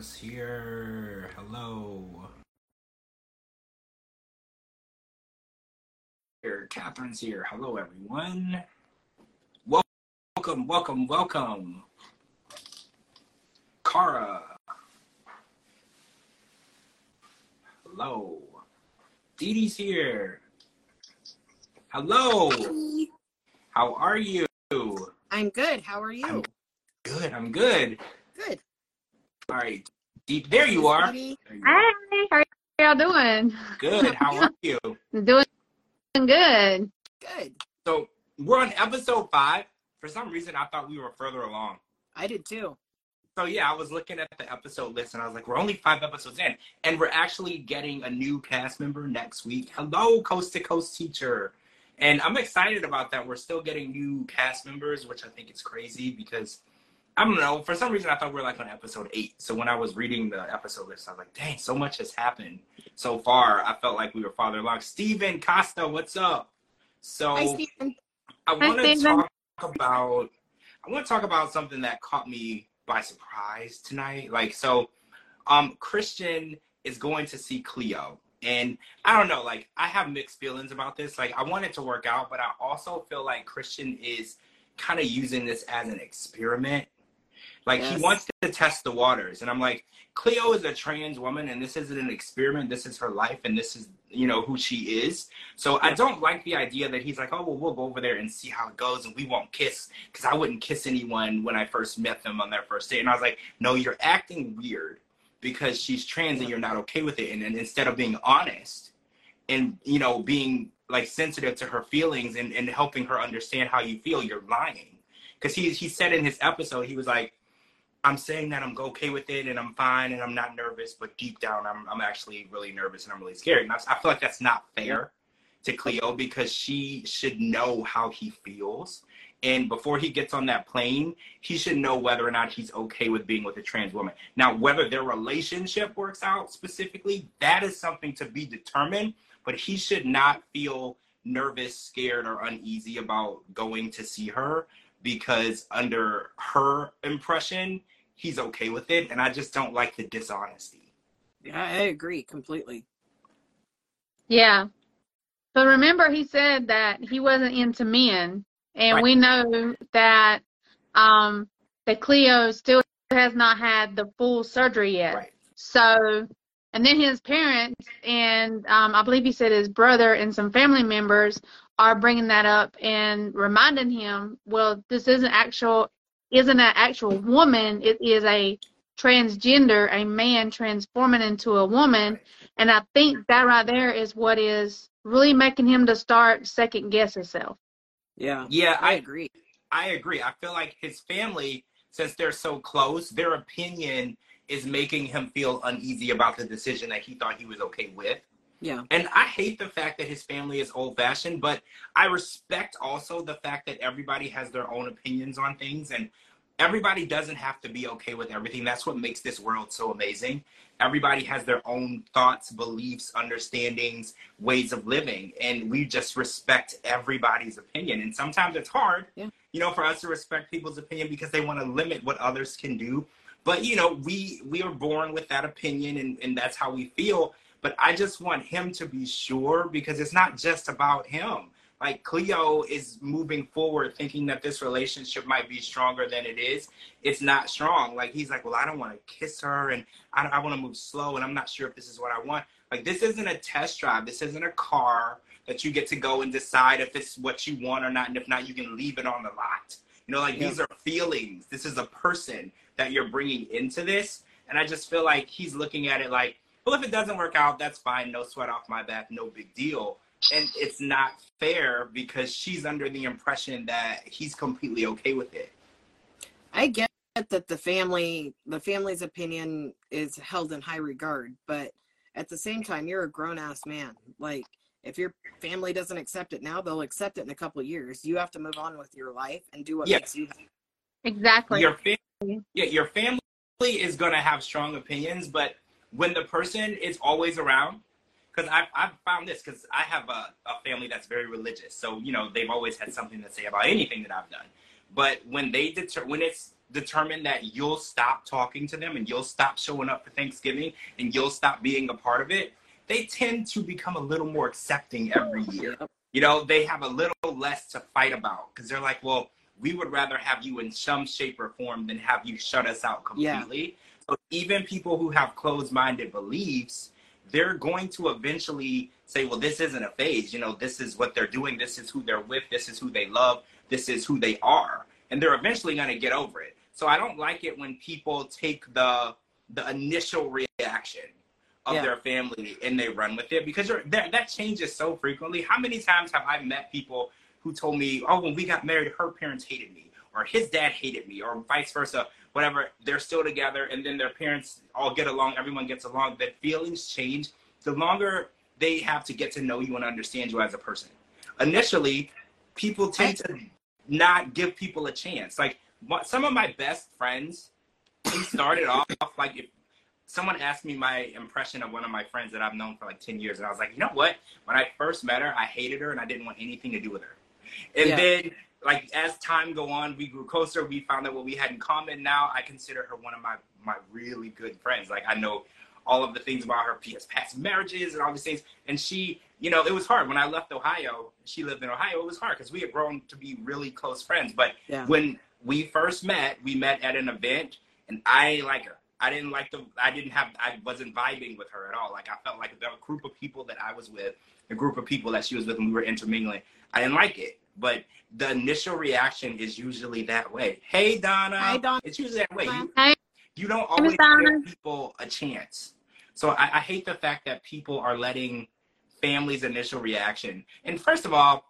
is here. Hello. Here, Catherine's here. Hello, everyone. Welcome, welcome, welcome. Kara. Hello. Dee Dee's here. Hello. How are you? I'm good. How are you? I'm good. I'm good. good. All right. Dee, there you are. Sweetie. There are. Hey, how y'all doing? Good. How are you? Doing good. Good. So we're on episode five. For some reason, I thought we were further along. I did too. So yeah, I was looking at the episode list and I was like, we're only five episodes in, and we're actually getting a new cast member next week. Hello, Coast to Coast Teacher. And I'm excited about that. We're still getting new cast members, which I think is crazy because I don't know. For some reason, I thought we were like on episode eight. So when I was reading the episode list, I was like, dang, so much has happened so far. I felt like we were farther along. Steven Costa, what's up? So Hi, I want to talk about I want to talk about something that caught me by surprise tonight. Like so um Christian is going to see Cleo. And I don't know, like I have mixed feelings about this. Like I want it to work out, but I also feel like Christian is kind of using this as an experiment. Like Yes. he wants to test the waters. And I'm like, Cleo is a trans woman and this isn't an experiment. This is her life and this is, you know, who she is. So I don't like the idea that he's like, oh, well, we'll go over there and see how it goes and we won't kiss because I wouldn't kiss anyone when I first met them on their first date. And I was like, no, you're acting weird because she's trans and you're not okay with it. And, and instead of being honest and, you know, being like sensitive to her feelings and, and helping her understand how you feel, you're lying. Because he, he said in his episode, he was like, I'm saying that I'm okay with it and I'm fine and I'm not nervous, but deep down I'm I'm actually really nervous and I'm really scared. And I, I feel like that's not fair to Cleo because she should know how he feels. And before he gets on that plane, he should know whether or not he's okay with being with a trans woman. Now, whether their relationship works out specifically, that is something to be determined, but he should not feel nervous, scared, or uneasy about going to see her because under her impression, he's okay with it. And I just don't like the dishonesty. Yeah, I agree completely. Yeah. But remember, he said that he wasn't into men, and Right. we know that um that Cleo still has not had the full surgery yet. Right. So, and then his parents and um, I believe he said his brother and some family members are bringing that up and reminding him, well, this isn't actual, isn't an actual woman. It is a transgender, a man transforming into a woman. And I think that right there is what is really making him to start second guess himself. Yeah. Yeah, I I agree. I agree. I feel like his family, since they're so close, their opinion is making him feel uneasy about the decision that he thought he was okay with. Yeah. And I hate the fact that his family is old fashioned, but I respect also the fact that everybody has their own opinions on things and everybody doesn't have to be okay with everything. That's what makes this world so amazing. Everybody has their own thoughts, beliefs, understandings, ways of living, and we just respect everybody's opinion. And sometimes it's hard, Yeah. you know, for us to respect people's opinion because they want to limit what others can do. But you know, we we are born with that opinion and, and that's how we feel but I just want him to be sure because it's not just about him. Like Cleo is moving forward thinking that this relationship might be stronger than it is. It's not strong. Like he's like, well, I don't want to kiss her and I, I want to move slow and I'm not sure if this is what I want. Like this isn't a test drive. This isn't a car that you get to go and decide if it's what you want or not. And if not, you can leave it on the lot. You know, like Yeah. these are feelings. This is a person that you're bringing into this. And I just feel like he's looking at it like, well, if it doesn't work out, that's fine. No sweat off my back. No big deal. And it's not fair because she's under the impression that he's completely okay with it. I get that the family the family's opinion is held in high regard, but at the same time you're a grown ass man. Like if your family doesn't accept it now, they'll accept it in a couple of years. You have to move on with your life and do what Yeah. makes you happy. Exactly. Your family, yeah, your family is going to have strong opinions, but when the person is always around, because I've, I've found this because I have a, a family that's very religious, so you know they've always had something to say about anything that I've done. But when they deter, when it's determined that you'll stop talking to them and you'll stop showing up for Thanksgiving and you'll stop being a part of it, they tend to become a little more accepting every year. You know, they have a little less to fight about because they're like, well, we would rather have you in some shape or form than have you shut us out completely. So even people who have closed-minded beliefs, they're going to eventually say, well, this isn't a phase. You know, this is what they're doing. This is who they're with. This is who they love. This is who they are. And they're eventually going to get over it. So I don't like it when people take the the initial reaction of Yeah. their family and they run with it because you're, that that changes so frequently. How many times have I met people who told me, "Oh, when we got married, her parents hated me, or his dad hated me, or vice versa." Whatever, they're still together, and then their parents all get along. Everyone gets along. That feelings change the longer they have to get to know you and understand you as a person. Initially, people tend to not give people a chance. Like some of my best friends, we started off like if someone asked me my impression of one of my friends that I've known for like 10 years, and I was like, you know what? When I first met her, I hated her and I didn't want anything to do with her. And Yeah. then, like as time go on, we grew closer. We found out what we had in common. Now I consider her one of my my really good friends. Like I know all of the things about her past marriages and all these things. And she, you know, it was hard when I left Ohio. She lived in Ohio. It was hard because we had grown to be really close friends. But Yeah. when we first met, we met at an event, and I like her. I didn't like the. I didn't have. I wasn't vibing with her at all. Like I felt like the group of people that I was with, the group of people that she was with, and we were intermingling. I didn't like it. But the initial reaction is usually that way. Hey Donna. Hi, Donna. It's usually that way. You, Hey, you don't always give people a chance. So I, I hate the fact that people are letting families' initial reaction. And first of all,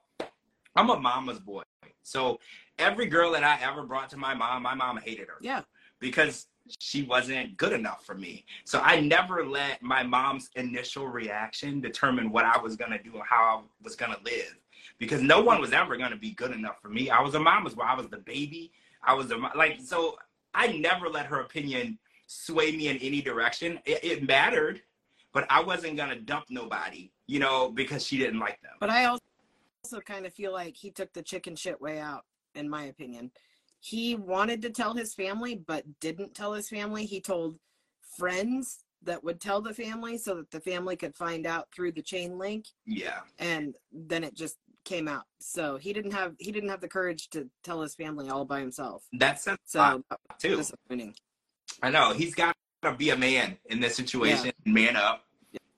I'm a mama's boy. So every girl that I ever brought to my mom, my mom hated her Yeah. because she wasn't good enough for me. So I never let my mom's initial reaction determine what I was going to do and how I was going to live. Because no one was ever going to be good enough for me. I was a mama's boy. I was the baby. I was the like so I never let her opinion sway me in any direction. It, it mattered, but I wasn't going to dump nobody, you know, because she didn't like them. But I also kind of feel like he took the chicken shit way out, in my opinion. He wanted to tell his family, but didn't tell his family. He told friends that would tell the family so that the family could find out through the chain link, Yeah. and then it just came out. So he didn't have he didn't have the courage to tell his family all by himself. That's So too. disappointing. I know he's got to be a man in this situation. Man up.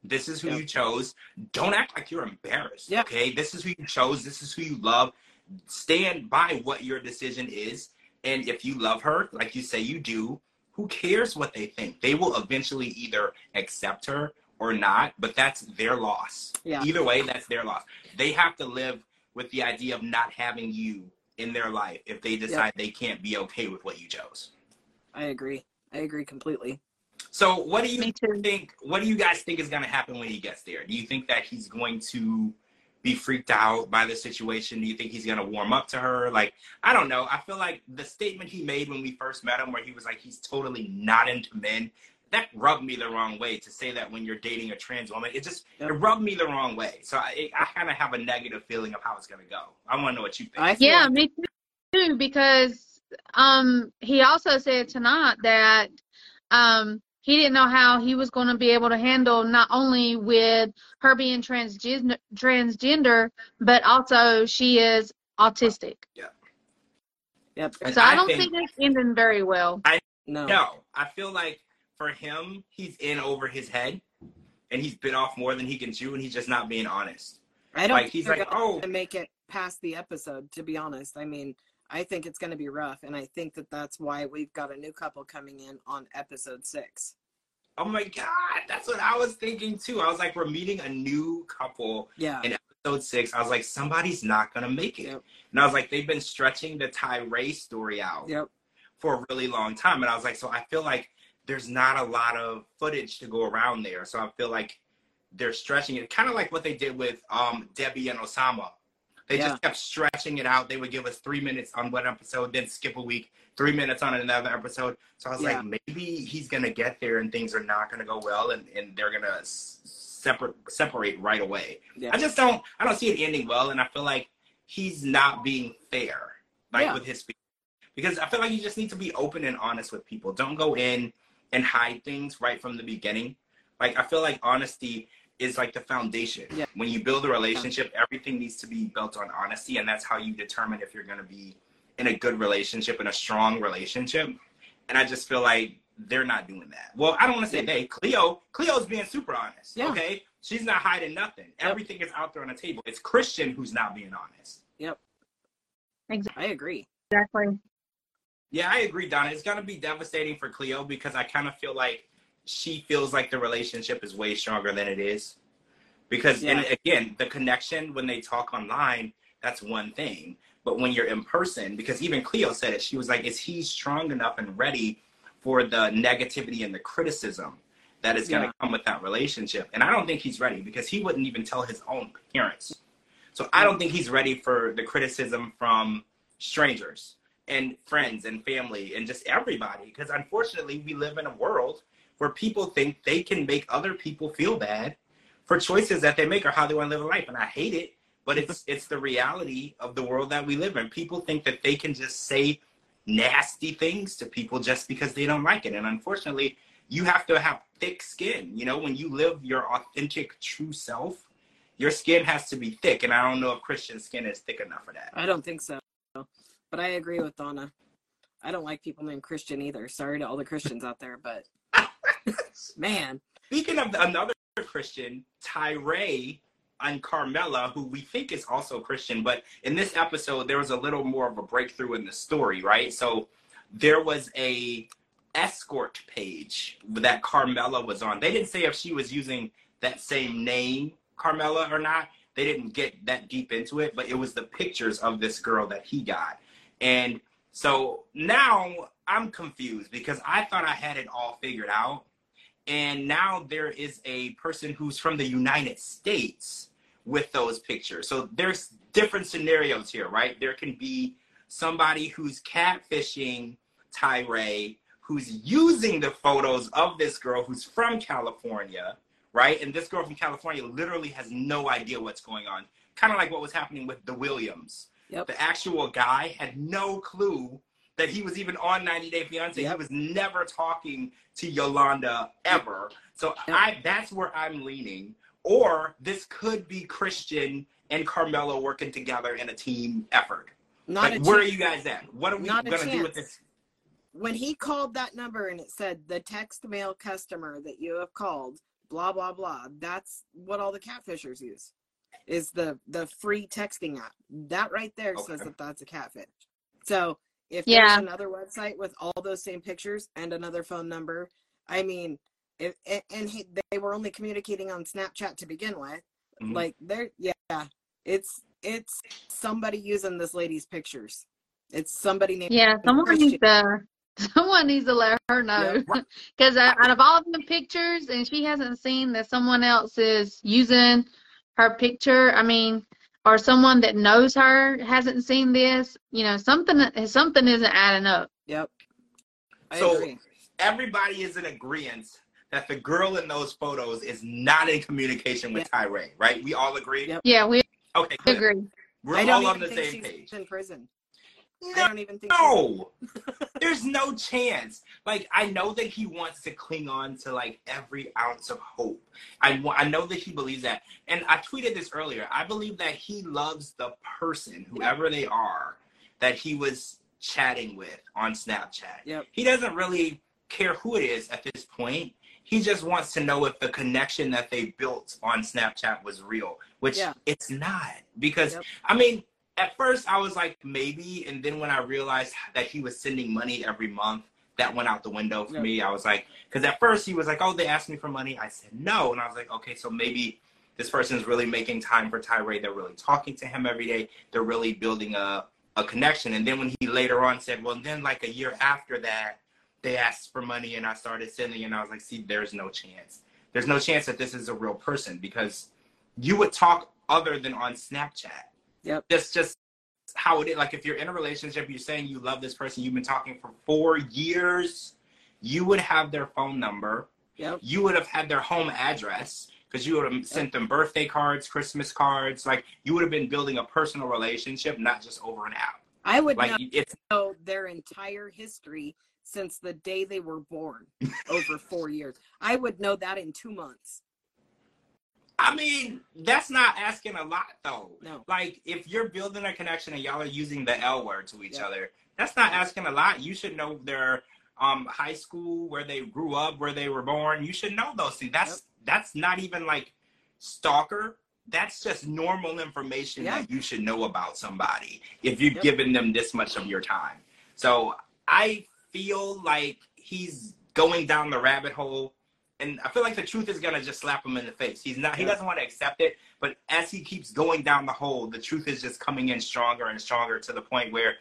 This is who Yeah. you chose. Don't act like you're embarrassed. Yeah. Okay. This is who you chose. This is who you love. Stand by what your decision is. And if you love her, like you say you do, who cares what they think? They will eventually either accept her or not, but that's their loss. Yeah. Either way, that's their loss. They have to live with the idea of not having you in their life if they decide they can't be okay with what you chose. I agree. I agree completely. So, what do you think? What do you guys think is going to happen when he gets there? Do you think that he's going to be freaked out by the situation? Do you think he's going to warm up to her? Like, I don't know. I feel like the statement he made when we first met him, where he was like, he's totally not into men, that rubbed me the wrong way. To say that when you're dating a trans woman, it just Yep. it rubbed me the wrong way. So I, I kind of have a negative feeling of how it's going to go. I want to know what you think. I feel Yeah, me too. Because um, he also said tonight that um, he didn't know how he was going to be able to handle not only with her being transgender, transgender, but also she is autistic. Yeah. Yep. And So I don't think, it's ending very well. No. No, I feel like for him, he's in over his head, and he's bit off more than he can chew, and he's just not being honest. I don't Like, think he's like, "Oh." make it past the episode. To be honest, I mean, I think it's going to be rough, and I think that that's why we've got a new couple coming in on episode six. Oh my god, that's what I was thinking too. I was like, we're meeting a new couple Yeah. in episode six. I was like, somebody's not gonna make it, Yep. and I was like, they've been stretching the Tyree story out Yep. for a really long time, and I was like, so I feel like there's not a lot of footage to go around there, so I feel like they're stretching it, kind of like what they did with um, Debbie and Osama. They Yeah. just kept stretching it out. They would give us three minutes on one episode, then skip a week, three minutes on another episode. So I was Yeah. like, maybe he's gonna get there and things are not gonna go well, and, and they're gonna s- separate separate right away. Yeah. I just don't I don't see it ending well, and I feel like he's not being fair, like with his. because I feel like you just need to be open and honest with people. Don't go in and hide things right from the beginning. Like I feel like honesty is like the foundation. Yeah. When you build a relationship, everything needs to be built on honesty, and that's how you determine if you're going to be in a good relationship, in a strong relationship. And I just feel like they're not doing that. Well, I don't want to say they. Cleo, Cleo's being super honest. Yeah. Okay, she's not hiding nothing. Everything is out there on the table. It's Christian who's not being honest. Yep. Exactly. I agree. Exactly. Yeah, I agree, Donna. It's gonna be devastating for Cleo because I kind of feel like she feels like the relationship is way stronger than it is. Because and again, the connection when they talk online, that's one thing. But when you're in person, because even Cleo said it, she was like, "Is he strong enough and ready for the negativity and the criticism that is going to Yeah. come with that relationship?" And I don't think he's ready because he wouldn't even tell his own parents. So I don't think he's ready for the criticism from strangers and friends and family and just everybody. Because unfortunately, we live in a world where people think they can make other people feel bad for choices that they make or how they want to live a life. And I hate it, but it's it's the reality of the world that we live in. People think that they can just say nasty things to people just because they don't like it. And unfortunately, you have to have thick skin. You know, when you live your authentic, true self, your skin has to be thick. And I don't know if Christian skin is thick enough for that. I don't think so. But I agree with Donna. I don't like people named Christian either. Sorry to all the Christians out there, but man, Speaking of another Christian, Tyree and Carmella, who we think is also Christian, but in this episode there was a little more of a breakthrough in the story, right? So there was a escort page that Carmella was on. They didn't say if she was using that same name, Carmella, or not. They didn't get that deep into it, but it was the pictures of this girl that he got. And so now I'm confused because I thought I had it all figured out. And now there is a person who's from the United States with those pictures. So there's different scenarios here, right? There can be somebody who's catfishing Tyree, who's using the photos of this girl who's from California, right? And this girl from California literally has no idea what's going on. Kind of like what was happening with the Williams. Yep. The actual guy had no clue that he was even on 90 Day Fiance. Yep. He was never talking to Yolanda ever. So Yep. I that's where I'm leaning. Or this could be Christian and Carmella working together in a team effort. not like, where are you guys at? What are we Not gonna do with this? When he called that number and it said the text mail customer that you have called, blah blah blah. That's what all the catfishers use. Is the the free texting app. That right there says that that's a catfish. So if Yeah. there's another website with all those same pictures and another phone number, I mean, if and, and he, they were only communicating on Snapchat to begin with. Mhm. Like they're yeah, it's it's somebody using this lady's pictures. It's somebody named Yeah, someone Christian. needs to someone needs to let her know Yeah. because out of all the pictures, and she hasn't seen that someone else is using her picture. I mean, or someone that knows her hasn't seen this. You know, something something isn't adding up. Yep. I So- agree. Everybody is in agreement that the girl in those photos is not in communication with Tyree, right? We all agree? Yep. Yeah, we Okay, good. agree. We're I don't all on the think same she's page. in prison. I No, don't even think No, there's no chance. Like I know that he wants to cling on to like every ounce of hope. I I know that he believes that, and I tweeted this earlier. I believe that he loves the person, whoever they are, that he was chatting with on Snapchat. Yep. He doesn't really care who it is at this point. He just wants to know if the connection that they built on Snapchat was real, which Yeah. it's not. Because Yep. I mean, at first I was like maybe, and then when I realized that he was sending money every month, that went out the window for Yeah. me. I was like, because at first he was like, "Oh, they asked me for money." I said no, and I was like, "Okay, so maybe this person is really making time for Tyree. They're really talking to him every day. They're really building a a connection." And then when he later on said, "Well, then like a year after that, they asked for money, and I started sending," and I was like, "See, there's no chance. There's no chance that this is a real person because you would talk other than on Snapchat." Yep. That's just how it is. Like if you're in a relationship, you're saying you love this person, you've been talking for four years, you would have their phone number, Yep. you would have had their home address because you would have sent them birthday cards, Christmas cards. Like you would have been building a personal relationship, not just over an app. I would Like know their entire history since the day they were born over four years. I would know that in two months. I mean, that's not asking a lot though. No. Like if you're building a connection and y'all are using the L word to each Yeah. other, that's not asking a lot. You should know their um high school, where they grew up, where they were born. You should know those things. That's Yep. that's not even like stalker. That's just normal information Yeah. that you should know about somebody if you've Yep. given them this much of your time. So I feel like he's going down the rabbit hole and I feel like the truth is gonna just slap him in the face. He's not. He Yeah. doesn't want to accept it. But as he keeps going down the hole, the truth is just coming in stronger and stronger to the point where,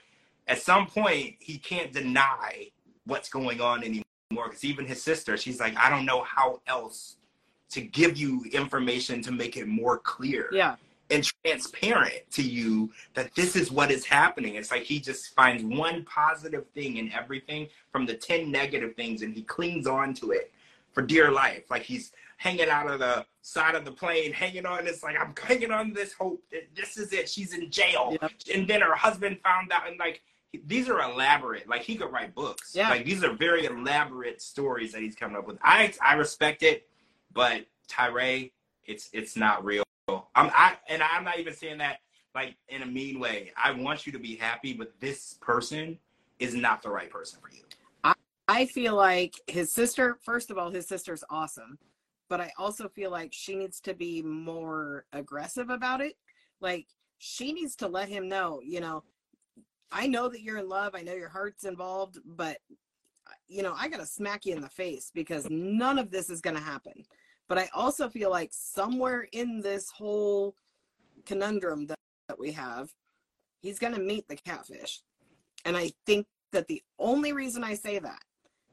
at some point, he can't deny what's going on anymore. Because even his sister, she's like, I don't know how else to give you information to make it more clear Yeah. and transparent to you that this is what is happening. It's like he just finds one positive thing in everything from the 10 negative things and he clings on to it for dear life. Like he's hanging out of the side of the plane, hanging on. It's like, I'm hanging on this hope that this is it. She's in jail. Yep. And then her husband found out. And like, these are elaborate. Like he could write books. Yeah. Like these are very elaborate stories that he's coming up with. I, I respect it, but Tyree, it's, it's not real. I'm I and I'm not even saying that like in a mean way. I want you to be happy, but this person is not the right person for you. I feel like his sister, first of all, his sister's awesome. But I also feel like she needs to be more aggressive about it. Like she needs to let him know, you know, I know that you're in love. I know your heart's involved, but you know, I got to smack you in the face because none of this is going to happen. But I also feel like somewhere in this whole conundrum that, that we have, he's going to meet the catfish. And I think that the only reason I say that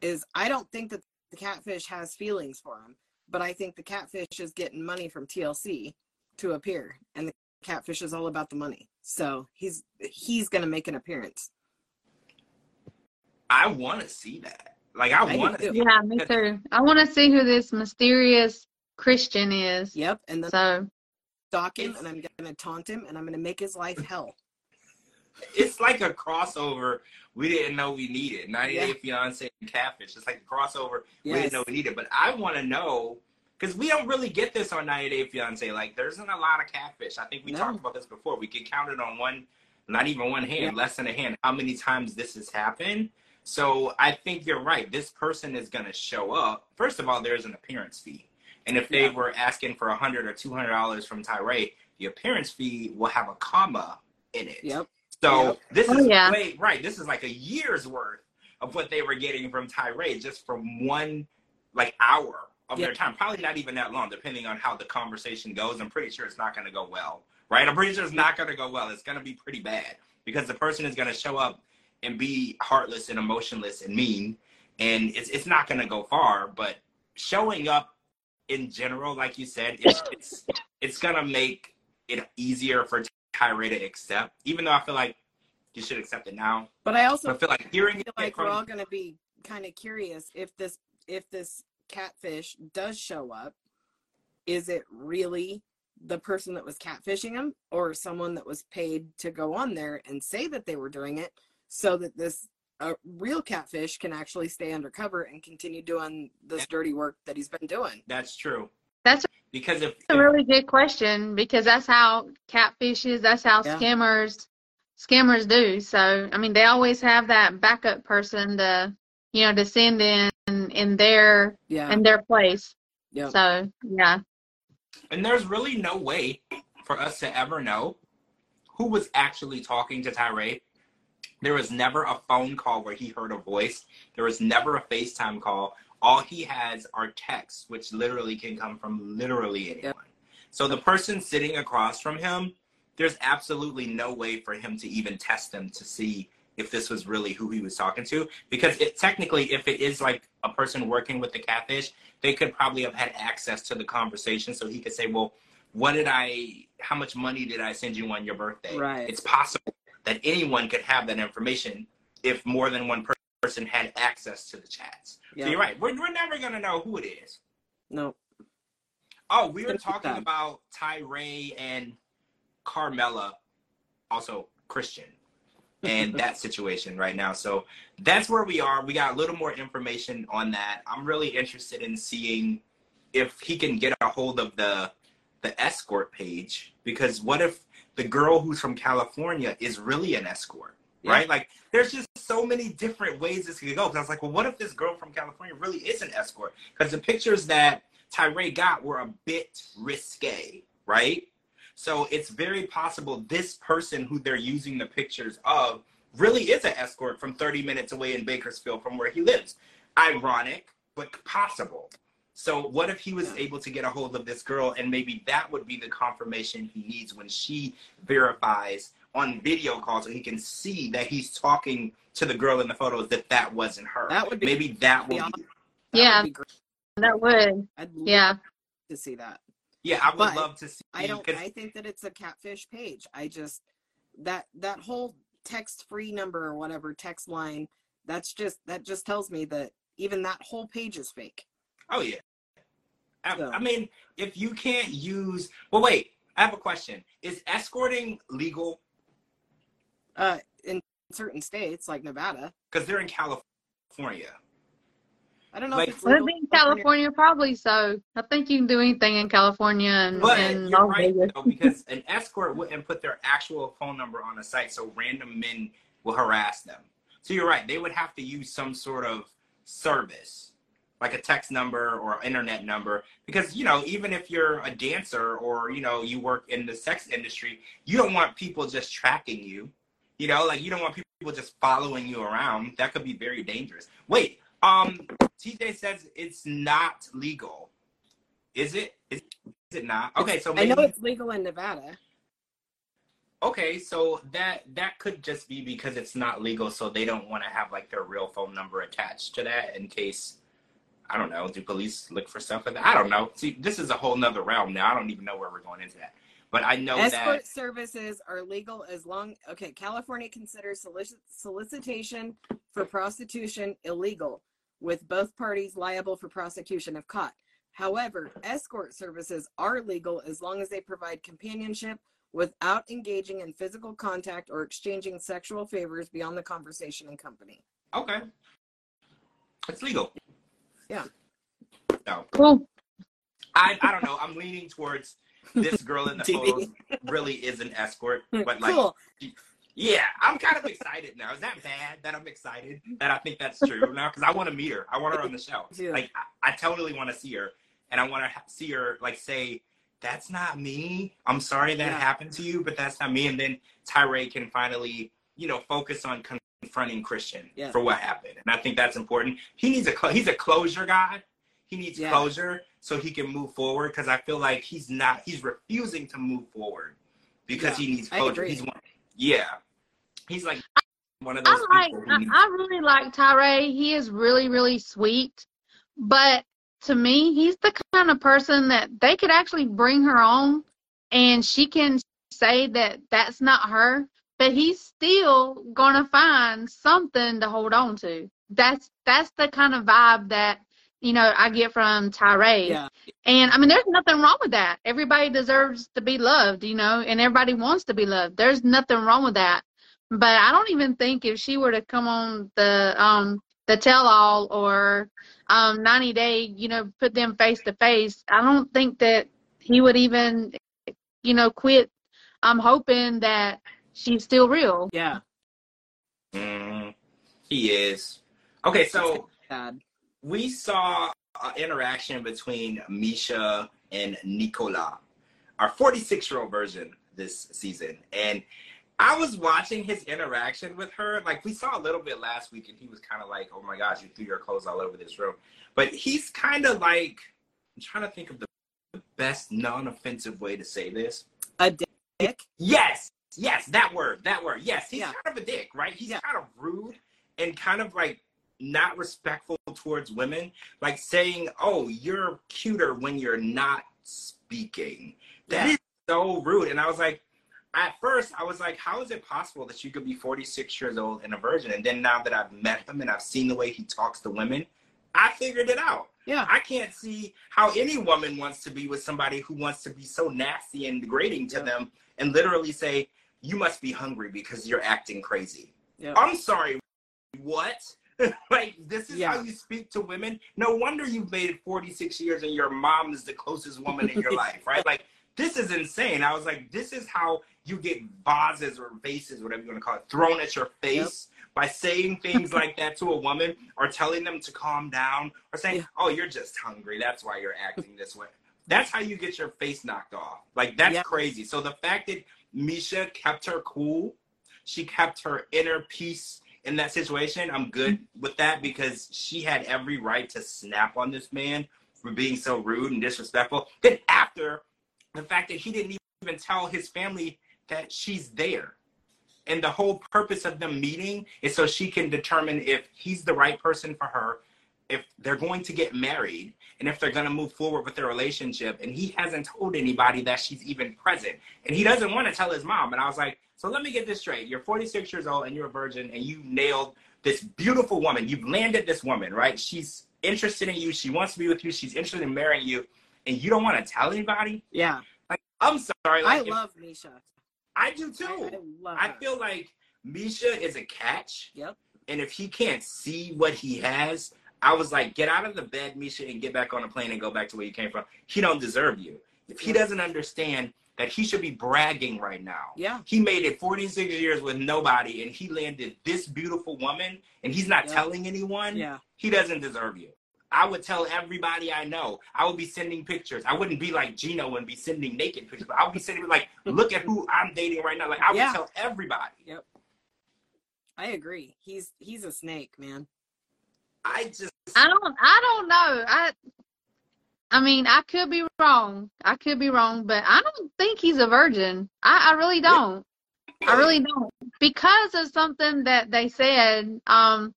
is I don't think that the catfish has feelings for him, but I think the catfish is getting money from TLC to appear, and the catfish is all about the money. So he's he's gonna make an appearance. I want to see that. Like I I want to see. Yeah, me too. I want to see who this mysterious Christian is. Yep, and then So stalk him, and I'm gonna taunt him, and I'm gonna make his life hell. It's like a crossover we didn't know we needed. 90 Day Fiance and Catfish. It's like a crossover we didn't know we needed. But I want to know because we don't really get this on 90 Day Fiance. Like there isn't a lot of catfish. I think we No. talked about this before. We could count it on one, not even one hand, Yeah. less than a hand. How many times this has happened? So I think you're right. This person is going to show up. First of all, there's an appearance fee, and if they Yeah. were asking for a hundred or two hundred dollars from Tyree, the appearance fee will have a comma in it. Yep. So Yep. this Oh, is yeah. way right. This is like a year's worth of what they were getting from Tyree just from one like hour of their time. Probably not even that long, depending on how the conversation goes. I'm pretty sure it's not going to go well, right? I'm pretty sure it's not going to go well. It's going to be pretty bad because the person is going to show up and be heartless and emotionless and mean, and it's it's not going to go far. But showing up in general, like you said, it's it's it's going to make it easier for Tyree to accept, even though I feel like you should accept it now. But I also But I feel like hearing feel it like from we're all gonna be kind of curious if this if this catfish does show up, is it really the person that was catfishing him or someone that was paid to go on there and say that they were doing it so that this uh, real catfish can actually stay undercover and continue doing this dirty work that he's been doing. that's true. That's Because if, a really good question because that's how catfish is. That's how Yeah. scammers scammers do. So I mean, they always have that backup person to you know to send in in their Yeah. in their place. yeah. So yeah, and there's really no way for us to ever know who was actually talking to Tyree. There was never a phone call where he heard a voice. There was never a FaceTime call. All he has are texts, which literally can come from literally anyone. So the person sitting across from him, there's absolutely no way for him to even test them to see if this was really who he was talking to. Because it technically, if it is like a person working with the catfish, they could probably have had access to the conversation so he could say, well, what did I, how much money did I send you on your birthday? Right. It's possible that anyone could have that information if more than one per- person had access to the chats. Yeah. So you're right. We're, we're never going to know who it is. No. Oh, we were It's gonna be talking about Tyree and Carmella, also Christian. and that situation right now. So that's where we are. We got a little more information on that. I'm really interested in seeing if he can get a hold of the the escort page because what if the girl who's from California is really an escort? Yeah. Right? Like there's just so many different ways this could go. Because I was like, well, what if this girl from California really is an escort? Because the pictures that Tyre got were a bit risque, right? So it's very possible this person who they're using the pictures of really is an escort from 30 minutes away in Bakersfield from where he lives. Ironic, but possible. So what if he was able to get a hold of this girl and maybe that would be the confirmation he needs when she verifies on video call so he can see that he's talking to the girl in the photos that that wasn't her. That would be- maybe that will be be That Yeah. would be great. That would. I'd love Yeah. to see that. Yeah, I would But love to see I don't. 'cause- I think that it's a catfish page. I just that that whole text free number or whatever text line. That's just that just tells me that even that whole page is fake. Oh yeah. I, So- I mean, if you can't use, well, wait. I have a question. Is escorting legal? Uh, in certain states like Nevada, Because they're in California. I don't know Like- if it's Well, legal in California, probably so. I think you can do anything in California and, But and you're right though, because an escort wouldn't put their actual phone number on a site, so random men will harass them. So you're right. They would have to use some sort of service, like a text number or internet number, because you know, even if you're a dancer or you know you work in the sex industry, you don't want people just tracking you. You know, like you don't want people just following you around. That could be very dangerous. Wait, um, TJ says it's not legal. Is it? Is, is it not? Okay, so I know it's legal in Nevada. Okay, so that that could just be because it's not legal, so they don't want to have like their real phone number attached to that in case I don't know. Do police look for stuff like that? I don't know. See, this is a whole nother realm now. I don't even know where we're going into that. But I know Escort that services are legal as long. Okay, California considers solici- solicitation for prostitution illegal, with both parties liable for prosecution if caught. However, escort services are legal as long as they provide companionship without engaging in physical contact or exchanging sexual favors beyond the conversation and company. okay, it's legal. Yeah. No, Cool. I I don't know. I'm leaning towards this girl in the photos really is an escort, hmm, but like cool. Yeah, I'm kind of excited now. Is that bad that I'm excited that I think that's true now? Because I want to meet her. I want her on the show. Yeah. Like, I, I totally want to see her, and I want to ha- see her like say, "That's not me. I'm sorry that Yeah. happened to you, but that's not me." And then Tyree can finally, you know, focus on confronting Christian Yeah. for what happened, and I think that's important. He needs a he's a closure guy. He needs closure so he can move forward. Because I feel like he's not. He's refusing to move forward because Yeah, he needs agree. He's one. Yeah, he's like one of those I like, I. I really like Tyree. He is really, really sweet. But to me, he's the kind of person that they could actually bring her on, and she can say that that's not her. But he's still gonna find something to hold on to. That's that's the kind of vibe that you know I get from Tyree. Yeah. And I mean, there's nothing wrong with that. Everybody deserves to be loved, you know, and everybody wants to be loved. There's nothing wrong with that. But I don't even think if she were to come on the um the tell all or um 90 day, you know, put them face to face, I don't think that he would even, you know, quit. I'm hoping that she's still real. Yeah. Mm, he is. Okay, so Bad. We saw an interaction between Misha and Nicola, our 46 year old version this season. And I was watching his interaction with her. Like, we saw a little bit last week, and he was kind of like, oh my gosh, you threw your clothes all over this room. But he's kind of like, I'm trying to think of the best non offensive way to say this. A dick. Yes, yes, that word, that word. Yes, he's Yeah. kind of a dick, right? He's Yeah. kind of rude and kind of like not respectful towards women, like saying, "Oh, you're cuter when you're not speaking." That Yeah. is so rude. And I was like, at first, I was like, "How is it possible that you could be 46 years old and a virgin?" And then now that I've met him and I've seen the way he talks to women, I figured it out. Yeah. I can't see how any woman wants to be with somebody who wants to be so nasty and degrading to Yeah. them and literally say, you must be hungry because you're acting crazy. Yeah. I'm sorry, what? like this is Yeah. how you speak to women. No wonder you've made it 46 years and your mom is the closest woman in your life, right? Like this is insane. I was like, this is how you get vases or vases, whatever you want to call it, thrown at your face by saying things like that to a woman or telling them to calm down or saying, Yeah. "Oh, you're just hungry. That's why you're acting this way." That's how you get your face knocked off. Like that's Yeah. crazy. So the fact that Misha kept her cool, she kept her inner peace in that situation. I'm good with that because she had every right to snap on this man for being so rude and disrespectful. Then after the fact that he didn't even tell his family that she's there. And the whole purpose of them meeting is so she can determine if he's the right person for her, if they're going to get married, and if they're going to move forward with their relationship. And he hasn't told anybody that she's even present. And he doesn't want to tell his mom. And I was like, so let me get this straight. You're 46 years old and you're a virgin and you nailed this beautiful woman. You've landed this woman, right? She's interested in you. She wants to be with you. She's interested in marrying you. And you don't want to tell anybody? Yeah. Like, I'm sorry. I Like, if- love Misha. I do too. I love I her. feel like Misha is a catch. Yep. And if he can't see what he has, I was like, get out of the bed, Misha, and get back on a plane and go back to where you came from. He don't deserve you. If he doesn't understand that he should be bragging right now. Yeah. He made it 46 years with nobody and he landed this beautiful woman and he's not Yeah. telling anyone. Yeah. He doesn't deserve you. I would tell everybody I know. I would be sending pictures. I wouldn't be like Gino and be sending naked pictures. But I would be sending like, look at who I'm dating right now. Like I would Yeah. tell everybody. Yep. I agree. He's he's a snake, man. I just I don't I don't know. I I mean, I could be wrong. I could be wrong, but I don't think he's a virgin. I, I really don't. I really don't. Because of something that they said, um,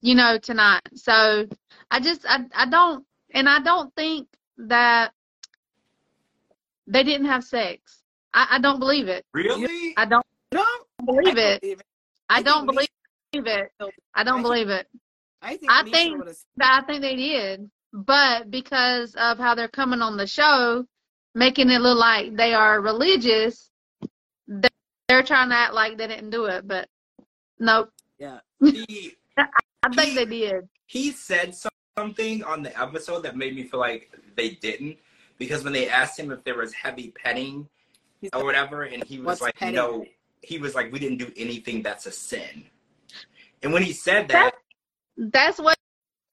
you know, tonight. So I just I I don't and I don't think that they didn't have sex. I, I don't believe it. really. I don't No, believe I it. believe it. I I don't believe it. I don't believe it. I think I Misha think- I think they did, but because of how they're coming on the show, making it look like they are religious, they're, they're trying to act like they didn't do it. But nope, he, I think they did. he said something on the episode that made me feel like they didn't because when they asked him if there was heavy petting He's or whatever, and he was like, petting? no, he was like, we didn't do anything that's a sin. And when he said that, That's what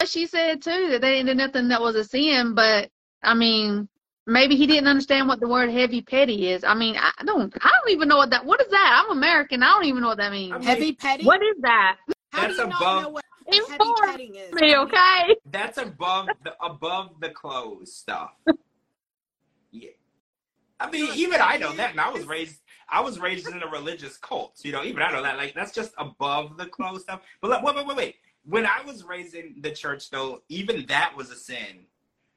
she said too. That they didn't do nothing that was a sin. But I mean, maybe he didn't understand what the word heavy petty is. I mean, I don't. I don't even know what that. What is that? I'm American. I don't even know what that means. I mean, heavy petty. What is that? How That's do you not above- know what heavy Inform petting is? me, okay? that's above the above the clothes stuff. Yeah. I mean, even I know that, and I was raised. I was raised in a religious cult. You know, even I know that. Like, that's just above the clothes stuff. But like, wait, wait, wait, wait. When I was raised in the church, though, even that was a sin.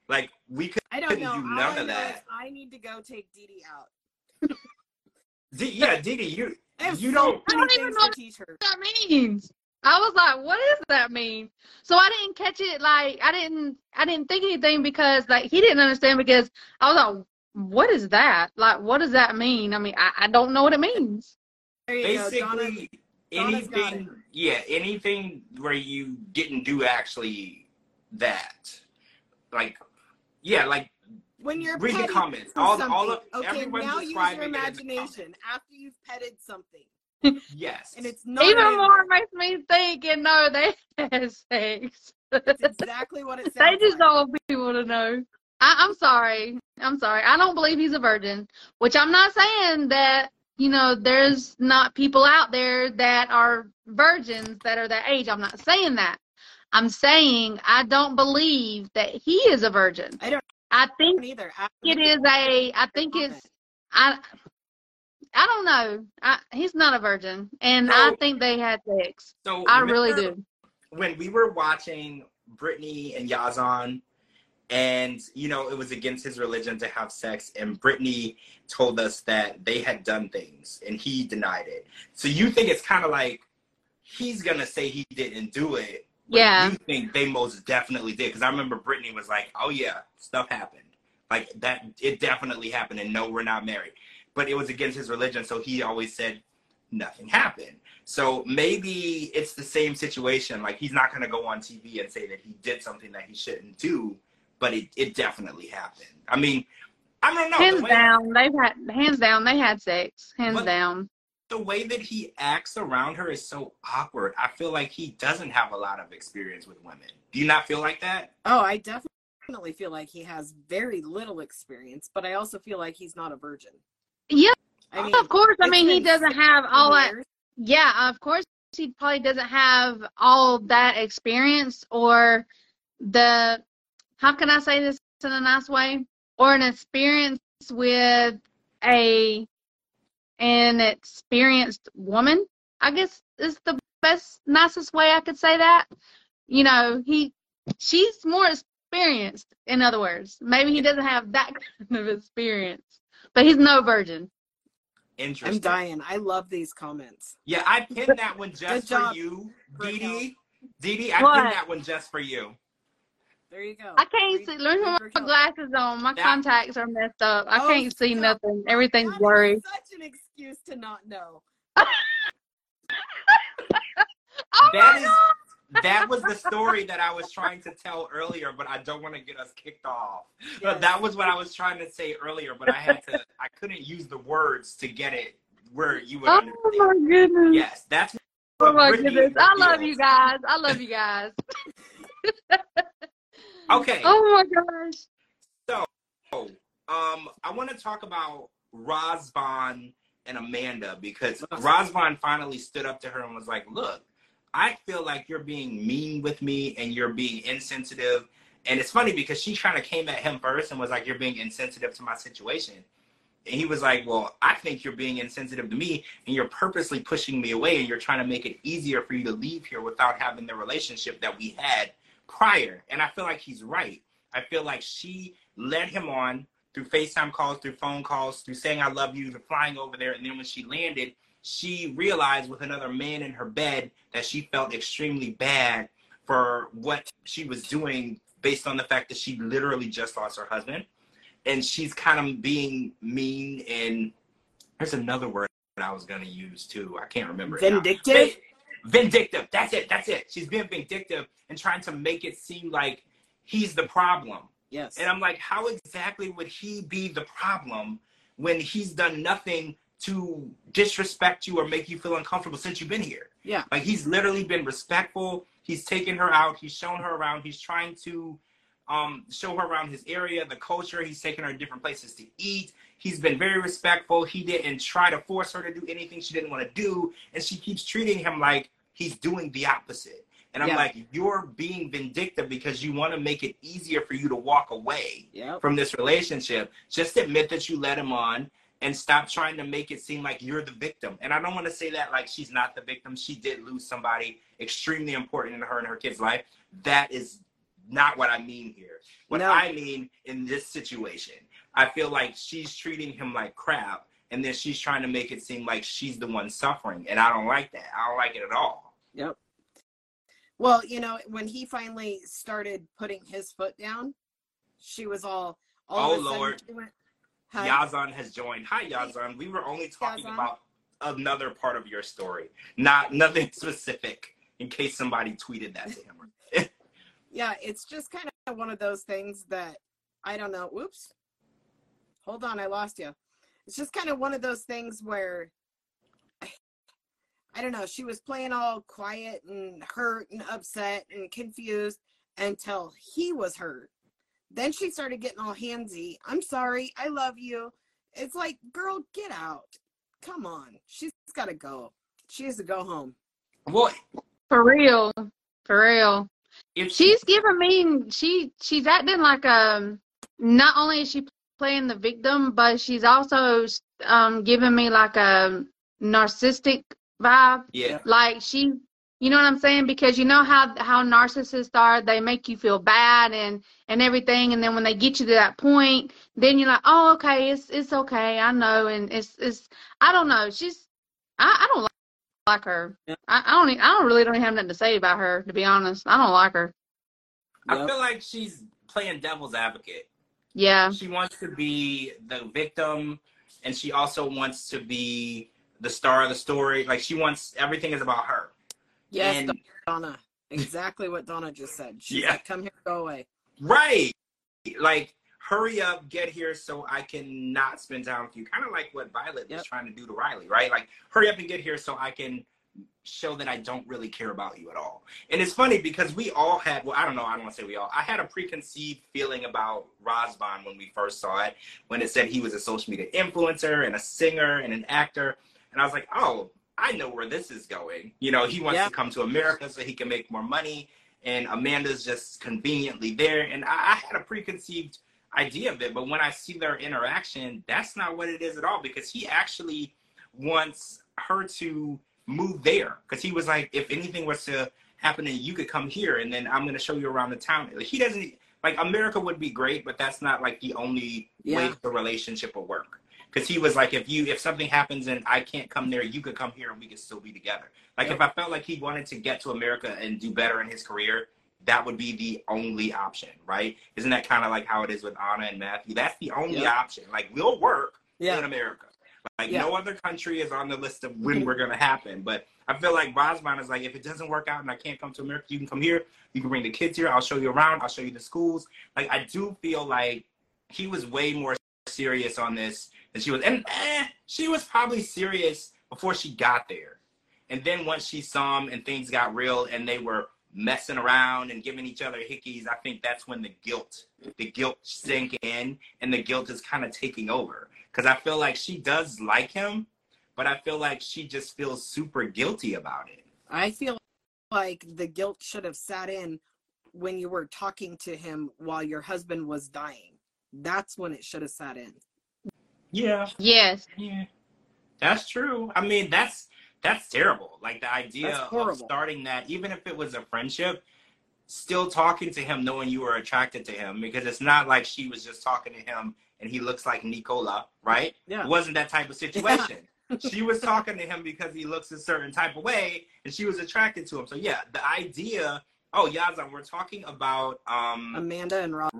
Like, we could. I don't know. do none I of know that. I need to go take Dee Dee out. D- yeah, Dee Dee, you you don't. I don't even know to teach her. that means. I was like, what does that mean? So I didn't catch it like I didn't I didn't think anything because like he didn't understand because I was like, what is that? Like what does that mean? I mean, I, I don't know what it means. There Donna. Basically, Donna's anything. Yeah, anything where you didn't do actually that. Like, yeah, like When you're Read the comments. All the- all something, of- okay, now use your it in the imagination after you've petted something, yes. and it's not Even in more there. makes me think and know they had sex. It's exactly what it sounds they just like. don't want people to know. I, I'm sorry. I'm sorry. I don't believe he's a virgin, which I'm not saying that, you know, there's not people out there that are virgins that are that age. I'm not saying that. I'm saying I don't believe that he is a virgin. I don't I think either. I, it is a, I think it's, I, I don't know. I, he's not a virgin. And I think they had sex. so I really do. When we were watching Brittany and Yazan, and you know it was against his religion to have sex, and Brittany told us that they had done things, and he denied it. So you think it's kind of like he's gonna say he didn't do it. but Yeah. You think they most definitely did? Because I remember Brittany was like, "Oh yeah, stuff happened. Like that, it definitely happened." And no, we're not married. But it was against his religion, so he always said nothing happened. So maybe it's the same situation. Like he's not going to go on TV and say that he did something that he shouldn't do, but it, it definitely happened. I mean, I don't know. hands the way, down, they've had hands down, they had sex. Hands down. the way that he acts around her is so awkward. I feel like he doesn't have a lot of experience with women. Do you not feel like that? Oh, I definitely feel like he has very little experience, but I also feel like he's not a virgin. Yeah, I mean, of course. I mean, he doesn't have all that. Yeah, of course, he probably doesn't have all that experience or the. How can I say this in a nice way? Or an experience with a an experienced woman. I guess is the best, nicest way I could say that. You know, he, she's more experienced. In other words, maybe he doesn't have that kind of experience, but he's no virgin. Interesting. I'm dying. I love these comments. Yeah, I pinned that one just for you, Raquel. Dee Dee. Dee Dee, I What? pinned that one just for you. There you go. I can't Read- see. Let me put my glasses on. My That- contacts are messed up. I Oh, can't see stop. nothing. Everything's blurry. Such an excuse to not know. Oh That is- God! That was the story that I was trying to tell earlier, but I don't want to get us kicked off. Yes. that was what I was trying to say earlier, but I had to. I couldn't use the words to get it where you would Oh understand. my goodness. Yes, that's. Oh my Brittany goodness. I love you guys. I love you guys. Okay. Oh my gosh. So, um, I want to talk about Razvan and Amanda because. Razvan finally stood up to her and was like, "Look, I feel like you're being mean with me and you're being insensitive." And it's funny because she kind of came at him first and was like, "You're being insensitive to my situation." And he was like, "Well, I think you're being insensitive to me and you're purposely pushing me away and you're trying to make it easier for you to leave here without having the relationship that we had prior." And I feel like he's right. I feel like she led him on through FaceTime calls, through phone calls, through saying I love you, through flying over there. And then when she landed, she realized with another man in her bed that she felt extremely bad for what she was doing based on the fact that she literally just lost her husband. And she's kind of being mean and there's another word that I was gonna use too. I can't remember. Vindictive? Vindictive. That's it. That's it. She's being vindictive and trying to make it seem like he's the problem. Yes. And I'm like, how exactly would he be the problem when he's done nothing to disrespect you or make you feel uncomfortable since you've been here? Yeah. Like he's literally been respectful. He's taken her out. He's shown her around. He's trying to um, show her around his area, the culture. He's taken her to different places to eat. He's been very respectful. He didn't try to force her to do anything she didn't want to do. And she keeps treating him like he's doing the opposite. And I'm Yeah. like, you're being vindictive because you want to make it easier for you to walk away Yep. from this relationship. Just admit that you let him on and stop trying to make it seem like you're the victim. And I don't want to say that like she's not the victim. She did lose somebody extremely important in her and her kid's life. That is not what I mean here. What No. I mean in this situation, I feel like she's treating him like crap. And then she's trying to make it seem like she's the one suffering. And I don't like that. I don't like it at all. Yep. Well, you know, when he finally started putting his foot down, she was all. all of Oh, Lord. went, Yazan has joined. Hi, Yazan. We were only talking Yazan. about another part of your story, not nothing specific. In case somebody tweeted that to him. Yeah, it's just kind of one of those things that I don't know. Whoops. Hold on, I lost you. It's just kind of one of those things where I don't know. She was playing all quiet and hurt and upset and confused until he was hurt. Then she started getting all handsy. I'm sorry. I love you. It's like, girl, get out. Come on. She's got to go. She has to go home. What? For real. For real. if She's giving me she she's acting like um not only is she playing the victim, but she's also um giving me like a narcissistic vibe. yeah, Like she you know what I'm saying? Because you know how how narcissists are, they make you feel bad and and everything and then when they get you to that point, then you're like, Oh, okay, it's it's okay, I know and it's it's I don't know. She's I, I don't like, like her. Yeah. I, I don't I don't really don't have nothing to say about her, to be honest. I don't like her. I Yep. feel like she's playing devil's advocate. Yeah. She wants to be the victim, and she also wants to be the star of the story. Like she wants everything is about her. Yes, And- Donna. Exactly what Donna just said. She's Yeah. like, come here, go away. Right. Like, hurry up, get here so I can not spend time with you. Kind of like what Violet was trying to do to Riley, right? Like, hurry up and get here so I can show that I don't really care about you at all. And it's funny because we all had, well, I don't know, I don't want to say we all, I had a preconceived feeling about Razvan when we first saw it, when it said he was a social media influencer and a singer and an actor. And I was like, oh, I know where this is going. You know, he wants Yeah. to come to America so he can make more money and Amanda's just conveniently there. And I, I had a preconceived idea of it, but when I see their interaction, that's not what it is at all because he actually wants her to move there because he was like, if anything was to happen, then you could come here and then I'm going to show you around the town. Like, he doesn't like America would be great, but that's not like the only way Yeah. the relationship will work. Because he was like, if you if something happens and I can't come there, you could come here and we could still be together. Like if I felt like he wanted to get to America and do better in his career, that would be the only option, right? Isn't that kind of like how it is with Anna and Matthew? That's the only option. Like we'll work in America. Like Yeah. no other country is on the list of when we're gonna happen. But I feel like Razvan is like, if it doesn't work out and I can't come to America, you can come here. You can bring the kids here. I'll show you around. I'll show you the schools. Like I do feel like he was way more serious on this than she was, and eh, she was probably serious before she got there. And then once she saw him and things got real and they were messing around and giving each other hickeys, I think that's when the guilt, the guilt sank in and the guilt is kind of taking over. Because I feel like she does like him, but I feel like she just feels super guilty about it. I feel like the guilt should have sat in when you were talking to him while your husband was dying. That's when it should have sat in. Yeah, Yes. yeah, that's true. I mean, that's that's terrible. Like the idea of starting that, even if it was a friendship, still talking to him, knowing you were attracted to him, because it's not like she was just talking to him and he looks like Nicola, right? Yeah. It wasn't that type of situation. she was talking to him because he looks a certain type of way and she was attracted to him. So yeah, the idea. Oh, Yazan, we're talking about um, Amanda and Rob.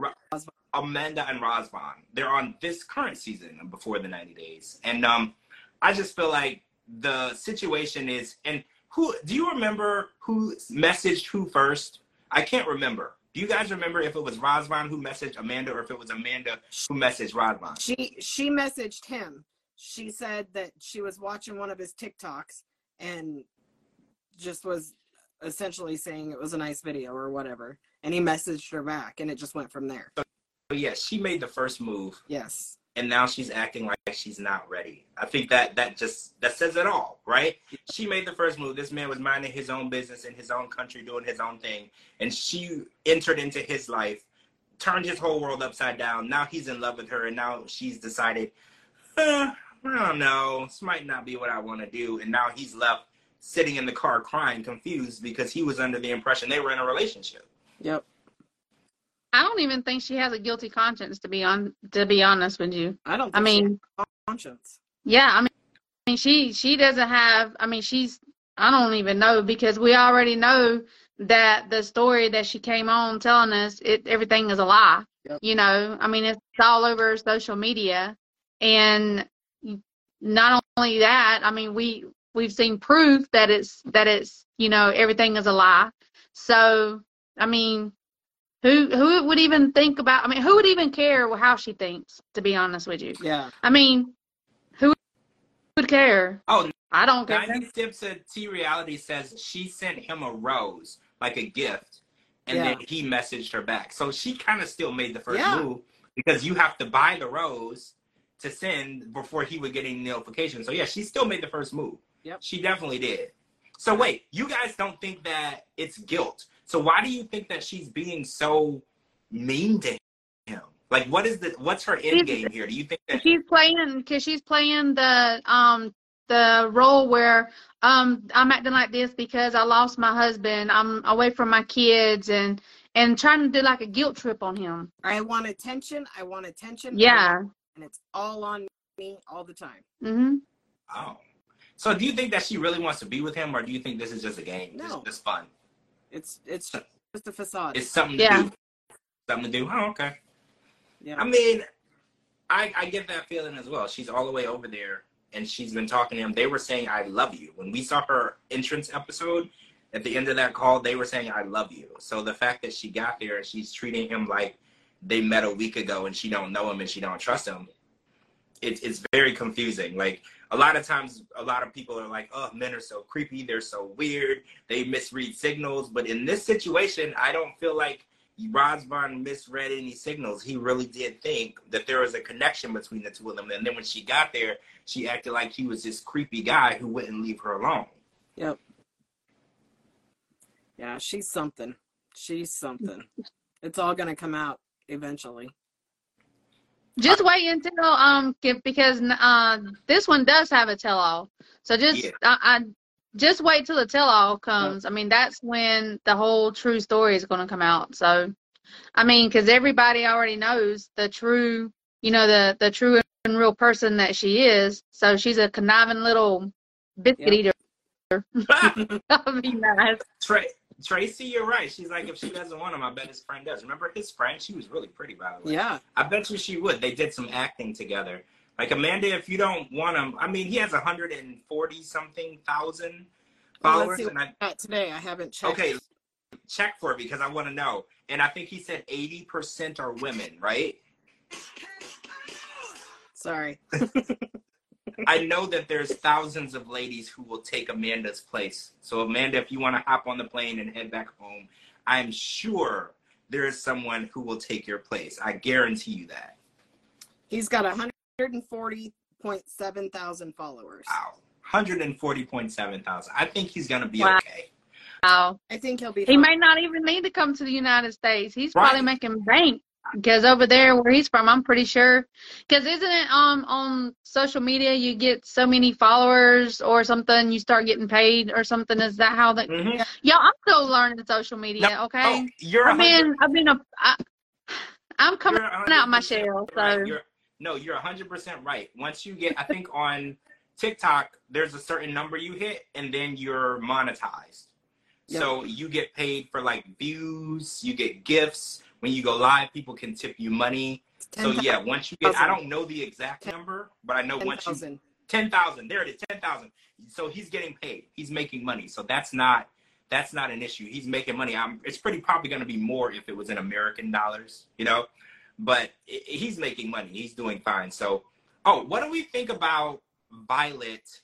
Amanda and Razvan. They're on this current season before the 90 days. And um I just feel like the situation is and who do you remember who messaged who first? I can't remember. Do you guys remember if it was Razvan who messaged Amanda or if it was Amanda who messaged Razvan? She she messaged him. She said that she was watching one of his TikToks and just was essentially saying it was a nice video or whatever. And he messaged her back and it just went from there. But yeah, she made the first move Yes. And now she's acting like she's not ready. I think that that just that says it all, right? She made the first move. This man was minding his own business in his own country, doing his own thing, and she entered into his life, turned his whole world upside down. Now he's in love with her, and now she's decided, eh, I don't know, this might not be what I want to do, and now he's left sitting in the car crying, confused because he was under the impression they were in a relationship. Yep. I don't even think she has a guilty conscience to be on to be honest with you. I don't. I mean, conscience. yeah, I mean, I mean she she doesn't have I mean she's I don't even know because we already know that the story that she came on telling us it everything is a lie. Yep. You know, I mean it's all over social media and not only that, I mean we we've seen proof that it's that it's, you know, everything is a lie. So, I mean, who who would even think about I mean, who would even care how she thinks, to be honest with you? Yeah. I mean, who would care? Oh, I don't care. 90 Steps of T Reality says she sent him a rose, like a gift, and Yeah. then he messaged her back. So she kind of still made the first Yeah. move because you have to buy the rose to send before he would get any notification. So yeah, she still made the first move. Yep. She definitely did. So wait, you guys don't think that it's guilt. So why do you think that she's being so mean to him? Like what is the what's her end game here? Do you think that She's playing because she's playing the um the role where um I'm acting like this because I lost my husband. I'm away from my kids and and trying to do like a guilt trip on him. I want attention. I want attention. Yeah. And it's all on me all the time. Mm-hmm. Oh. So do you think that she really wants to be with him or do you think this is just a game? No. Just, just fun. It's it's just a facade. It's something Yeah. to do. Something to do. Oh, okay. yeah. I mean, I I get that feeling as well. She's all the way over there and she's been talking to him. They were saying, I love you. When we saw her entrance episode, at the end of that call, they were saying, I love you. So the fact that she got there and she's treating him like they met a week ago and she don't know him and she don't trust him, it, it's very confusing. Like a lot of times, a lot of people are like, oh, men are so creepy. They're so weird. They misread signals. But in this situation, I don't feel like Razvan misread any signals. He really did think that there was a connection between the two of them. And then when she got there, she acted like he was this creepy guy who wouldn't leave her alone. Yep. Yeah, she's something. She's something. It's all gonna come out eventually. Just wait until um because uh this one does have a tell all. So just Yeah. I, I just wait till the tell all comes. I mean that's when the whole true story is going to come out. So I mean cuz everybody already knows the true, you know the the true and real person that she is. So she's a conniving little biscuit Yep. eater. That'll be nice. Tra- Tracy, you're right. She's like, if she doesn't want him, I bet his friend does. Remember his friend? She was really pretty, by the way. Yeah. I bet you she would. They did some acting together. Like Amanda, if you don't want him, I mean, he has 140 something thousand Well, followers, see and I today. I haven't checked. okay, check for it because I want to know. And I think he said 80% are women, right? Sorry. I know that there's thousands of ladies who will take Amanda's place. So Amanda, if you want to hop on the plane and head back home, I'm sure there is someone who will take your place. I guarantee you that. He's got 140.7 thousand followers. Wow. 140.7 thousand. I think he's gonna be Wow. okay. Wow. I think he'll be. He fine. may not even need to come to the United States. He's Right. probably making bank because over there where he's from, I'm pretty sure. Because isn't it um on social media you get so many followers or something, you start getting paid or something? Is that how that? Mhm. Yo, I'm still learning social media. Okay, Oh, you're I've been, I've been a. I, I'm coming out my 100% shell. So right. You're, no, you're 100% right. Once you get, I think on TikTok, there's a certain number you hit, and then you're monetized. So you get paid for like views, you get gifts. When you go live, people can tip you money. So yeah, once you get, I don't know the exact number, but I know once you 10,000. ten thousand. There it is, ten thousand. So he's getting paid. He's making money. So that's not that's not an issue. He's making money. I'm, it's pretty probably going to be more if it was in American dollars, you know. But i he's making money. He's doing fine. So, oh, what do we think about Violet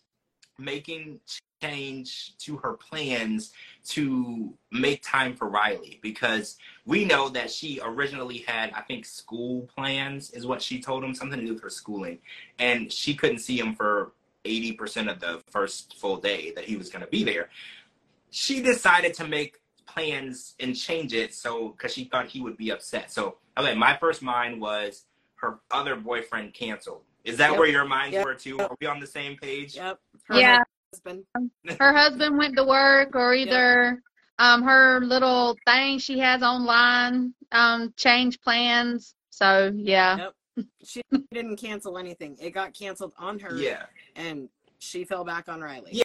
making change to her plans to make time for Riley? Because we know that she originally had, I think, school plans is what she told him, something to do with her schooling and she couldn't see him for 80% of the first full day that he was going to be there. She decided to make plans and change it so because she thought he would be upset. So, okay, my first mind was her other boyfriend canceled. Is that Yep. where your minds Yep. were too? Are we on the same page? Yep. Her yeah, Husband. her husband went to work or either um her little thing she has online um changed plans. So yeah. Yep. She didn't cancel anything. It got canceled on her. Yeah. And she fell back on Riley. Yeah.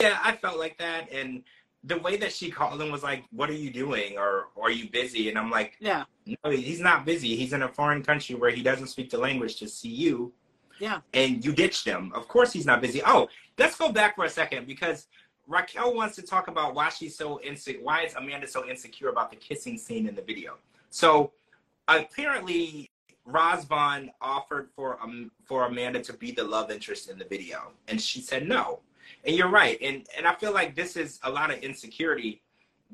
Yeah, I felt like that. And the way that she called him was like, What are you doing? Or, or are you busy? And I'm like, Yeah. No, he's not busy. He's in a foreign country where he doesn't speak the language to see you. Yeah. And you ditched him. Of course he's not busy. Oh, let's go back for a second because Raquel wants to talk about why she's so insecure. Why is Amanda so insecure about the kissing scene in the video? So apparently, Razvan offered for um, for Amanda to be the love interest in the video, and she said no. And you're right, and and I feel like this is a lot of insecurity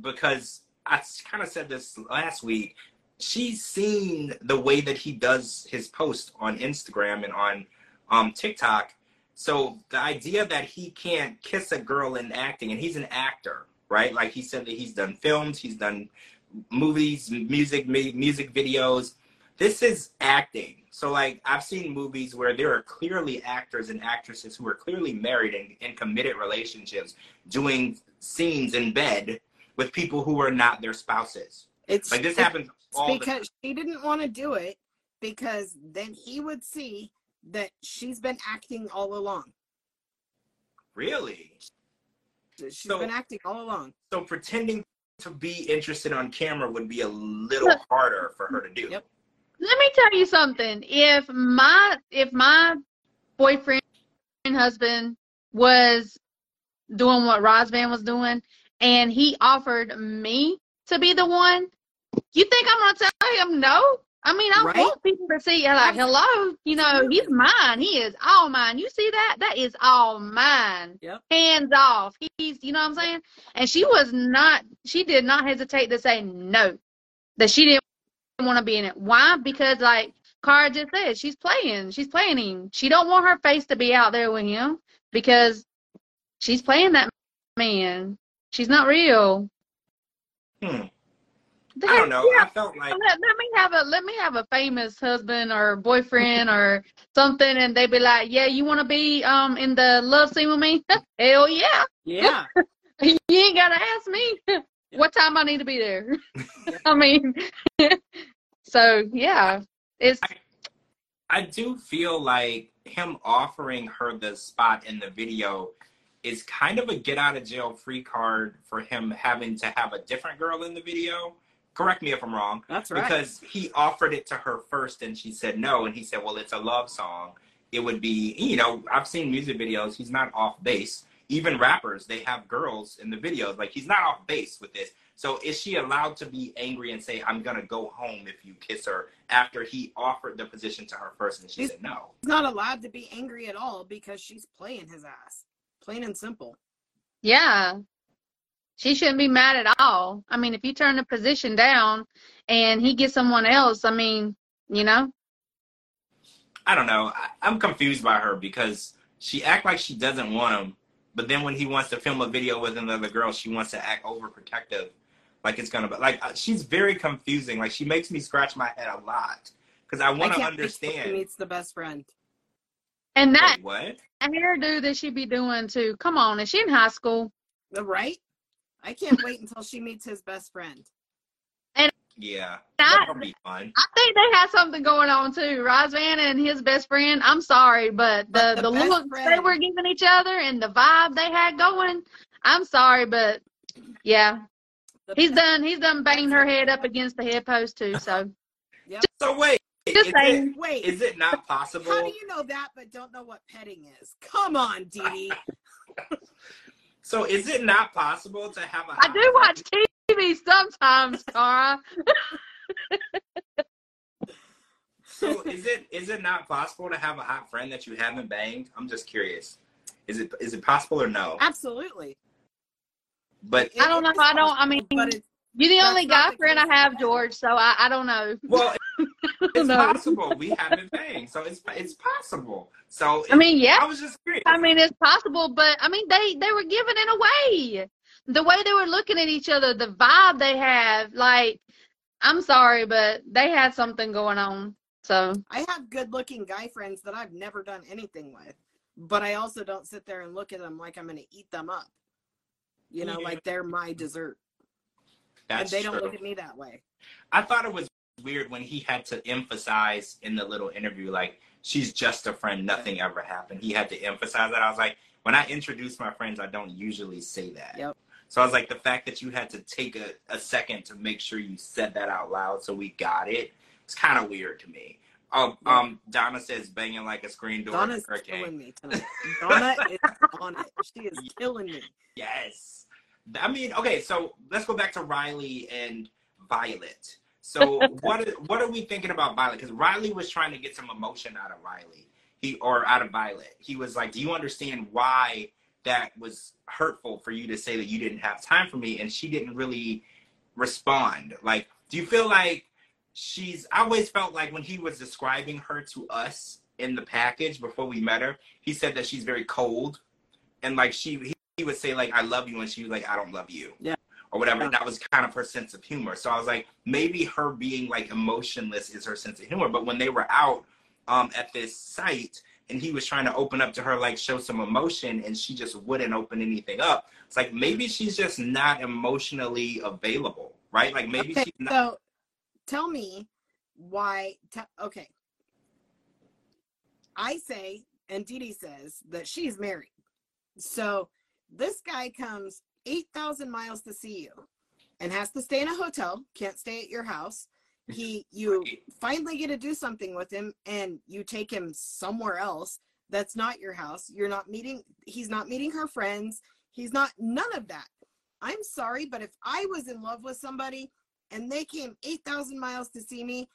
because I kind of said this last week. She's seen the way that he does his post on Instagram and on um, TikTok. So the idea that he can't kiss a girl in acting, and he's an actor, right? Like he said that he's done films, he's done movies, music, music videos. This is acting. So like I've seen movies where there are clearly actors and actresses who are clearly married and in committed relationships doing scenes in bed with people who are not their spouses. It's Like this happens all the because she didn't want to do it because then he would see that she's been acting all along. Really? She's So- been acting all along. So pretending to be interested on camera would be a little harder for her to do. Yep. Let me tell you something. If my if my boyfriend and husband was doing what Razvan was doing, and he offered me to be the one, you think I'm gonna tell him no? I mean, I Right. want people to see like, hello, you know, he's mine. He is all mine. You see that? That is all mine. Yep. Hands off. He's, you know what I'm saying? And she was not. She did not hesitate to say no, that she didn't want to be in it. Why? Because like Kara just said, she's playing. She's playing him. She don't want her face to be out there with him because she's playing that man. She's not real. Hmm. I don't know. Yeah. I felt like let, let me have a let me have a famous husband or boyfriend or something and they'd be like yeah you want to be um in the love scene with me hell yeah Yeah. you ain't gotta ask me what time i need to be there i mean so yeah it's I do feel like him offering her the spot in the video is kind of a get out of jail free card for him having to have a different girl in the video. Correct me if I'm wrong. That's right. Because he offered it to her first and she said no. And he said, well, it's a love song. It would be, you know, I've seen music videos. He's not off base. Even rappers, they have girls in the videos. Like, he's not off base with this. So is she allowed to be angry and say, I'm going to go home if you kiss her after he offered the position to her first and she He's- said no? He's not allowed to be angry at all because she's playing his ass. Plain and simple. yeah she shouldn't be mad at all i mean if you turn the position down and he gets someone else i mean you know I don't know. I, I'm confused by her because she act like she doesn't want him, but then when he wants to film a video with another girl, she wants to act overprotective, like it's gonna be like uh, she's very confusing. Like she makes me scratch my head a lot because I want to can't wait till he understand. meets the best friend. and that Wait, what? hairdo that she be doing too come on is she in high school Right? I can't wait until she meets his best friend. And Yeah, I- that'll be fun. I think they had something going on too. Razvan and his best friend. I'm sorry, but the But the the, best looks they were giving each other and the vibe they had going. I'm sorry, but yeah, The he's best- done. He's done banged her head up against the head post too. So So wait, Just is saying. it, Wait, is it not possible? how do you know that but don't know what petting is? Come on, Dee Dee. So is it not possible to have a? I do watch TV sometimes, Kara. So is it is it not possible to have a hot friend that you haven't banged? I'm just curious. Is it is it possible or no? Absolutely. But I don't know. It is I don't- I mean- but it's You're the only guy the friend I have, George. So I, I don't know. well, it's No. possible. We haven't banged, so it's it's possible. So I mean, yeah. I was just curious. I mean, it's possible, but I mean, they they were giving it away. The way they were looking at each other, the vibe they have, like, I'm sorry, but they had something going on. So I have good looking guy friends that I've never done anything with. But I also don't sit there and look at them like I'm gonna eat them up. You know, Yeah. like they're my dessert. That's and they true. don't look at me that way. I thought it was weird when he had to emphasize in the little interview, like, she's just a friend, nothing ever happened. He had to emphasize that. I was like, when I introduce my friends, I don't usually say that. Yep. So I was like, the fact that you had to take a, a second to make sure you said that out loud so we got it, it's kind of weird to me. Um, Yeah. um, Donna says banging like a screen door. Donna's killing me tonight. Donna is on it. She is killing me. Yes. I mean, okay, so let's go back to Riley and Violet. So what what are we thinking about Violet? Because Riley was trying to get some emotion out of Riley. He or out of Violet. He was like, Do you understand why that was hurtful for you to say that you didn't have time for me? And she didn't really respond. Like, do you feel like she's I always felt like when he was describing her to us in the package before we met her, he said that she's very cold. And like she he, he would say like I love you and she was like I don't love you. Yeah. Or whatever. Yeah. That was kind of her sense of humor. So I was like, maybe her being like emotionless is her sense of humor. But when they were out um at this site and he was trying to open up to her, like show some emotion, and she just wouldn't open anything up. It's like maybe she's just not emotionally available, right? Like maybe Okay, she's not. so tell me why. T- okay. I say, and Dee says that she's married. So this guy comes 8,000 miles to see you and has to stay in a hotel, can't stay at your house. He, you finally get to do something with him and you take him somewhere else That's not your house. You're not meeting, he's not meeting her friends. He's not, none of that. I'm sorry, but if I was in love with somebody and they came 8,000 miles to see me,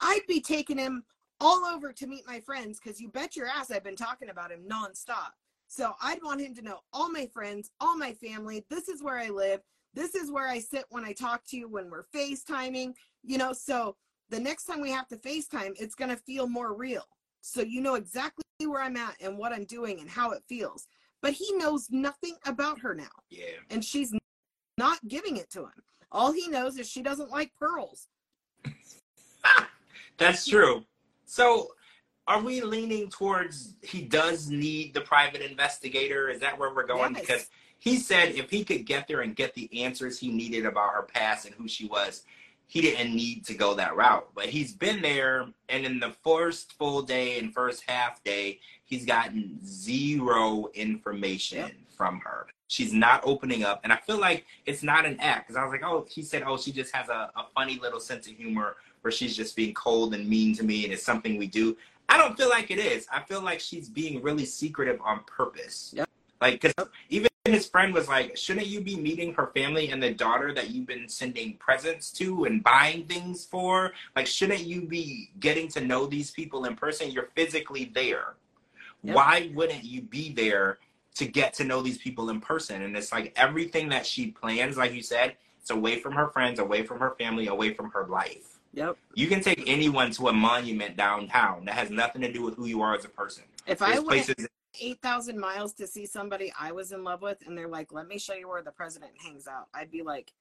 I'd be taking him all over to meet my friends because you bet your ass I've been talking about him nonstop. So I'd want him to know all my friends, all my family. This is where I live. This is where I sit when I talk to you when we're FaceTiming, you know. So the next time we have to FaceTime, it's going to feel more real. So you know exactly where I'm at and what I'm doing and how it feels. But he knows nothing about her now, Yeah. and she's not giving it to him. All he knows is she doesn't like pearls. That's true. So, are we leaning towards he does need the private investigator? Is that where we're going? Yes. Because he said if he could get there and get the answers he needed about her past and who she was, he didn't need to go that route. But he's been there, and in the first full day and first half day, he's gotten zero information Yep. from her. She's not opening up, and I feel like it's not an act. Because I was like, oh, he said, oh, she just has a, a funny little sense of humor where she's just being cold and mean to me, and it's something we do. I don't feel like it is. I feel like she's being really secretive on purpose. Yep. Like, because even his friend was like, shouldn't you be meeting her family and the daughter that you've been sending presents to and buying things for? Like, shouldn't you be getting to know these people in person? You're physically there. Yep. Why wouldn't you be there to get to know these people in person? And it's like everything that she plans, like you said, it's away from her friends, away from her family, away from her life. Yep. You can take anyone to a monument downtown that has nothing to do with who you are as a person. If I There's went places 8,000 miles to see somebody I was in love with, and they're like, let me show you where the president hangs out, I'd be like,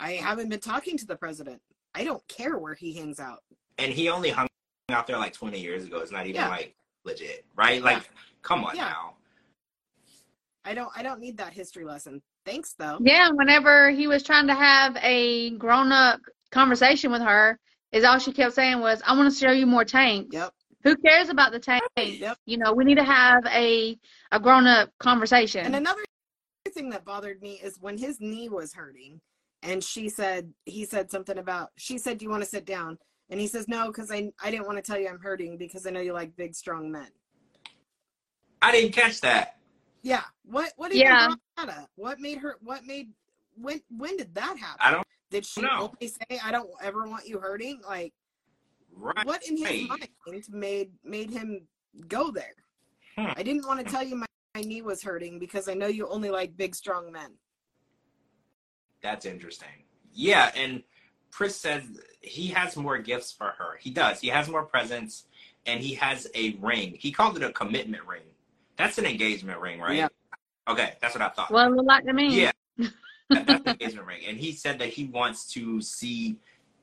I haven't been talking to the president. I don't care where he hangs out. and he only hung out there like 20 years ago. It's not even Yeah. like legit, right? Like, come on Yeah. now. I don't I don't need that history lesson. Thanks though. Yeah, whenever he was trying to have a grown up conversation with her, is all she kept saying was, I want to show you more tanks. Yep. Who cares about the tank? Yep. You know, we need to have a a grown up conversation. And another thing that bothered me is when his knee was hurting and she said he said something about she said, Do you want to sit down? And he says, No, because I I didn't want to tell you I'm hurting because I know you like big strong men. I didn't catch that. Yeah. What what did Yeah. you brought that up? What made her what made when when did that happen? I don't Did she know. only say I don't ever want you hurting? Like right. what in his mind made made him go there? Hmm. I didn't want to tell you my, my knee was hurting because I know you only like big strong men. That's interesting. Yeah, and Chris says he has more gifts for her. He does. He has more presents, and he has a ring. He called it a commitment ring. That's an engagement ring, right? Yeah. Okay, that's what I thought. well, it looked like to me. Yeah. That- that's the engagement ring. And he said that he wants to see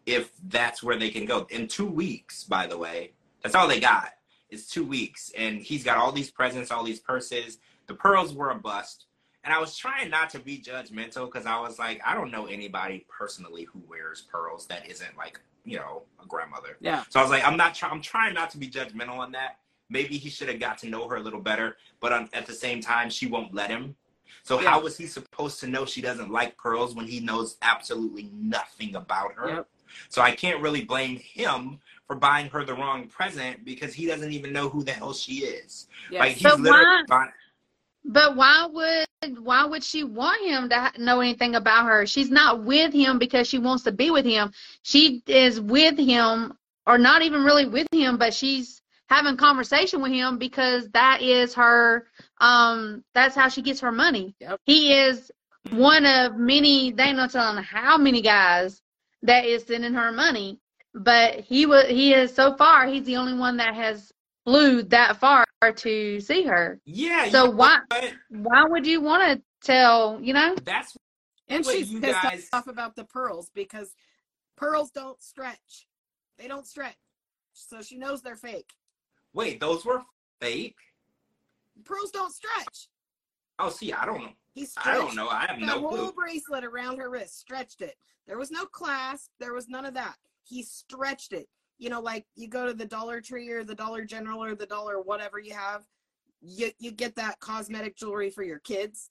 if that's where they can go. In two weeks, by the way. That's all they got. It's two weeks. And he's got all these presents, all these purses. The pearls were a bust. And I was trying not to be judgmental because I was like, I don't know anybody personally who wears pearls that isn't like, you know, a grandmother. Yeah. So I was like, I'm not trying. I'm trying not to be judgmental on that. Maybe he should have got to know her a little better, but on, at the same time, she won't let him. So Yeah. how was he supposed to know she doesn't like pearls when he knows absolutely nothing about her? Yep. So I can't really blame him for buying her the wrong present because he doesn't even know who the hell she is. Yes. Like he's But literally why- buying, But why would why would she want him to know anything about her? She's not with him because she wants to be with him. She is with him, or not even really with him, but she's having conversation with him because that is her. Um, that's how she gets her money. Yep. He is one of many. They don't tell how many guys that is sending her money, but he was. He is so far. He's the only one that has flew that far to see her. yeah. So why what? why would you want to tell, you know? That's and she's pissed guys- off about the pearls because pearls don't stretch. They don't stretch. So she knows they're fake. Wait. Those were fake. Pearls don't stretch. Oh, see, I don't know. He stretched I don't know. I have the no whole clue. bracelet around her wrist, stretched it. There was no clasp. There was none of that. He stretched it. You know, like you go to the Dollar Tree or the Dollar General or the Dollar whatever you have. You you get that cosmetic jewelry for your kids.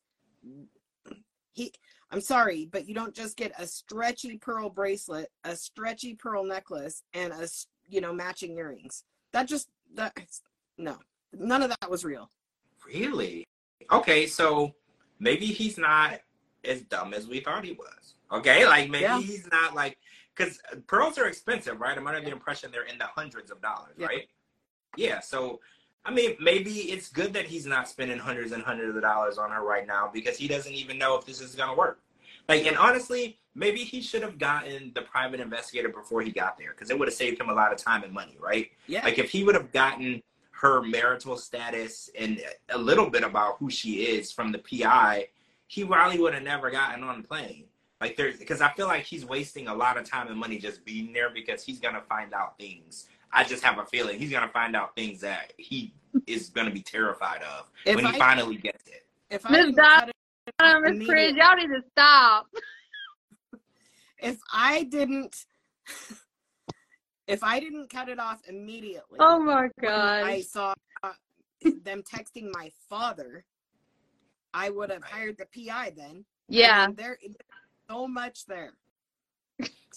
He, I'm sorry, but you don't just get a stretchy pearl bracelet, a stretchy pearl necklace, and a you know matching earrings. That just that no. None of that was real. Really? Okay, so maybe he's not as dumb as we thought he was. Okay, like maybe Yeah. he's not like because pearls are expensive, right? I'm under the impression they're in the hundreds of dollars, Yeah. right? Yeah. So, I mean, maybe it's good that he's not spending hundreds and hundreds of dollars on her right now because he doesn't even know if this is gonna work. Like, and honestly, maybe he should have gotten the private investigator before he got there because it would have saved him a lot of time and money, right? Yeah. Like if he would have gotten her marital status and a little bit about who she is from the PI, he probably would have never gotten on the plane. Like there's because I feel like he's wasting a lot of time and money just being there because he's gonna find out things. I just have a feeling he's gonna find out things that he is gonna be terrified of If when he finally gets it. if I Miss didn't Dot- cut it Miss Immediate- Chris, y'all need to stop. If I didn't if I didn't cut it off immediately Oh my god. I gosh. saw them texting my father, I would have hired the PI then. I Yeah. mean, there there's so much there.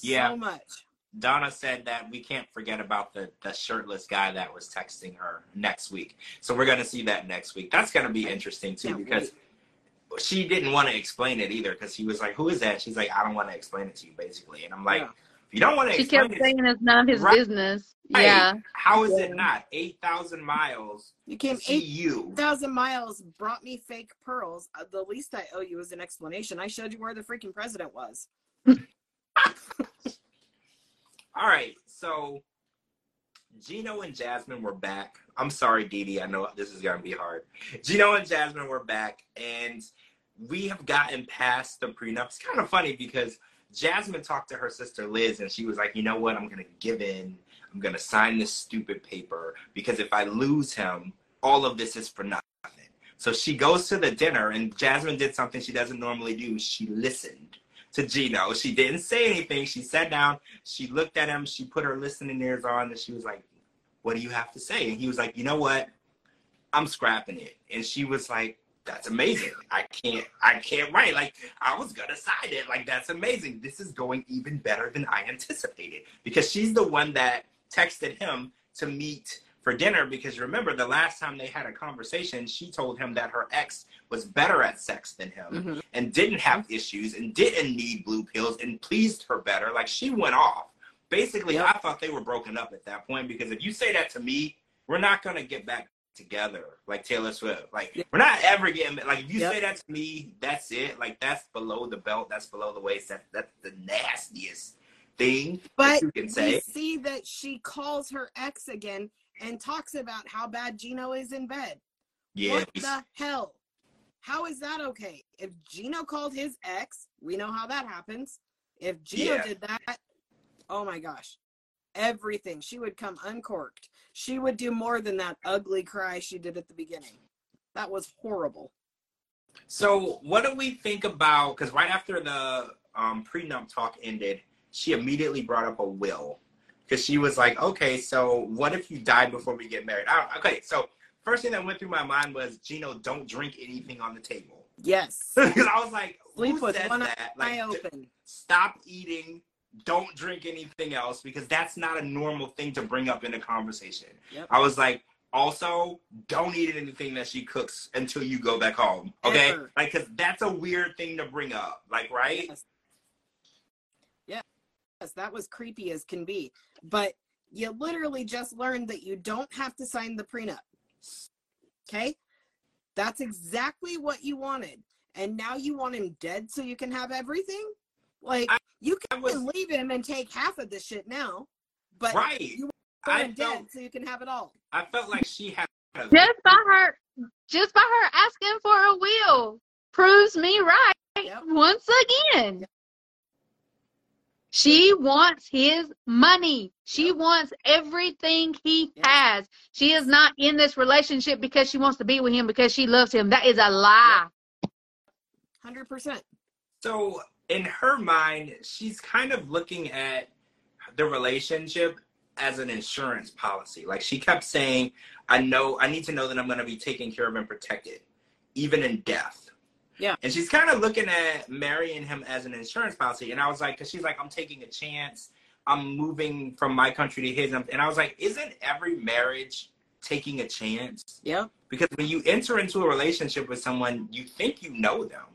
Yeah. So much. Donna said that we can't forget about the, the shirtless guy that was texting her next week. So we're going to see that next week. That's going to be interesting too Can't because she didn't want to explain it either because he was like, Who is that? She's like, I don't want to explain it to you, basically. And I'm like, Yeah. If you don't want to She explain kept it, saying it's none of his Right. business. Right. Yeah. how is Yeah. it not? 8,000 miles You to came see eight you. thousand miles, brought me fake pearls. Uh, the least I owe you is an explanation. I showed you where the freaking president was. All right, so Gino and Jasmine were back. I'm sorry, Dee Dee. I know this is gonna be hard. Gino and Jasmine were back, and we have gotten past the prenup. It's kind of funny because Jasmine talked to her sister Liz, and she was like, "You know what? I'm gonna give in. I'm gonna sign this stupid paper because if I lose him, all of this is for nothing." So she goes to the dinner, and Jasmine did something she doesn't normally do. She listened to Gino. She didn't say anything. She sat down she looked at him, she put her listening ears on, and she was like, What do you have to say? And he was like, You know what? I'm scrapping it. And she was like, That's amazing. I can't I can't write. Like I was gonna sign it. Like that's amazing. This is going even better than I anticipated. Because she's the one that texted him to meet for dinner because remember the last time they had a conversation, she told him that her ex was better at sex than him Mhm. and didn't have issues and didn't need blue pills and pleased her better. Like she went off. Basically, Yep. I thought they were broken up at that point because if you say that to me, we're not gonna get back together like Taylor Swift. Like Yep. we're not ever getting like if you Yep. say that to me, that's it. Like that's below the belt, that's below the waist. That that's the nastiest thing But you can say. see that she calls her ex again and talks about how bad Gino is in bed. Yeah. What the hell? How is that okay? If Gino called his ex, we know how that happens. If Gino Yeah. did that, oh my gosh. Everything. She would come uncorked. She would do more than that ugly cry she did at the beginning. That was horrible. So, what do we think about? Because right after the um, prenup talk ended, she immediately brought up a will. Because she was like, "Okay, so what if you die before we get married?" I don't, okay, so first thing that went through my mind was, "Gino, don't drink anything on the table." Yes. Because I was like, Sleep "Who says that?" Like, open. stop eating. Don't drink anything else because that's not a normal thing to bring up in a conversation. Yep. I was like, also, don't eat anything that she cooks until you go back home. Okay? Ever. Like, cause that's a weird thing to bring up. Like, right? Yes. Yes, that was creepy as can be. But you literally just learned that you don't have to sign the prenup. Okay? That's exactly what you wanted. And now you want him dead so you can have everything? Like, I- you can was leave him and take half of the shit now. But right. you want I him dead felt, so you can have it all. I felt like she had a Just by her just by her asking for a will proves me right Yep. once again. She wants his money. She wants everything he Yep. has. She is not in this relationship because she wants to be with him because she loves him. That is a lie. 100%. So in her mind, she's kind of looking at the relationship as an insurance policy. Like she kept saying, I know I need to know that I'm gonna be taken care of and protected, even in death. Yeah. And she's kind of looking at marrying him as an insurance policy. And I was like, because she's like, I'm taking a chance. I'm moving from my country to his. And I was like, isn't every marriage taking a chance. Yeah. Because when you enter into a relationship with someone, you think you know them.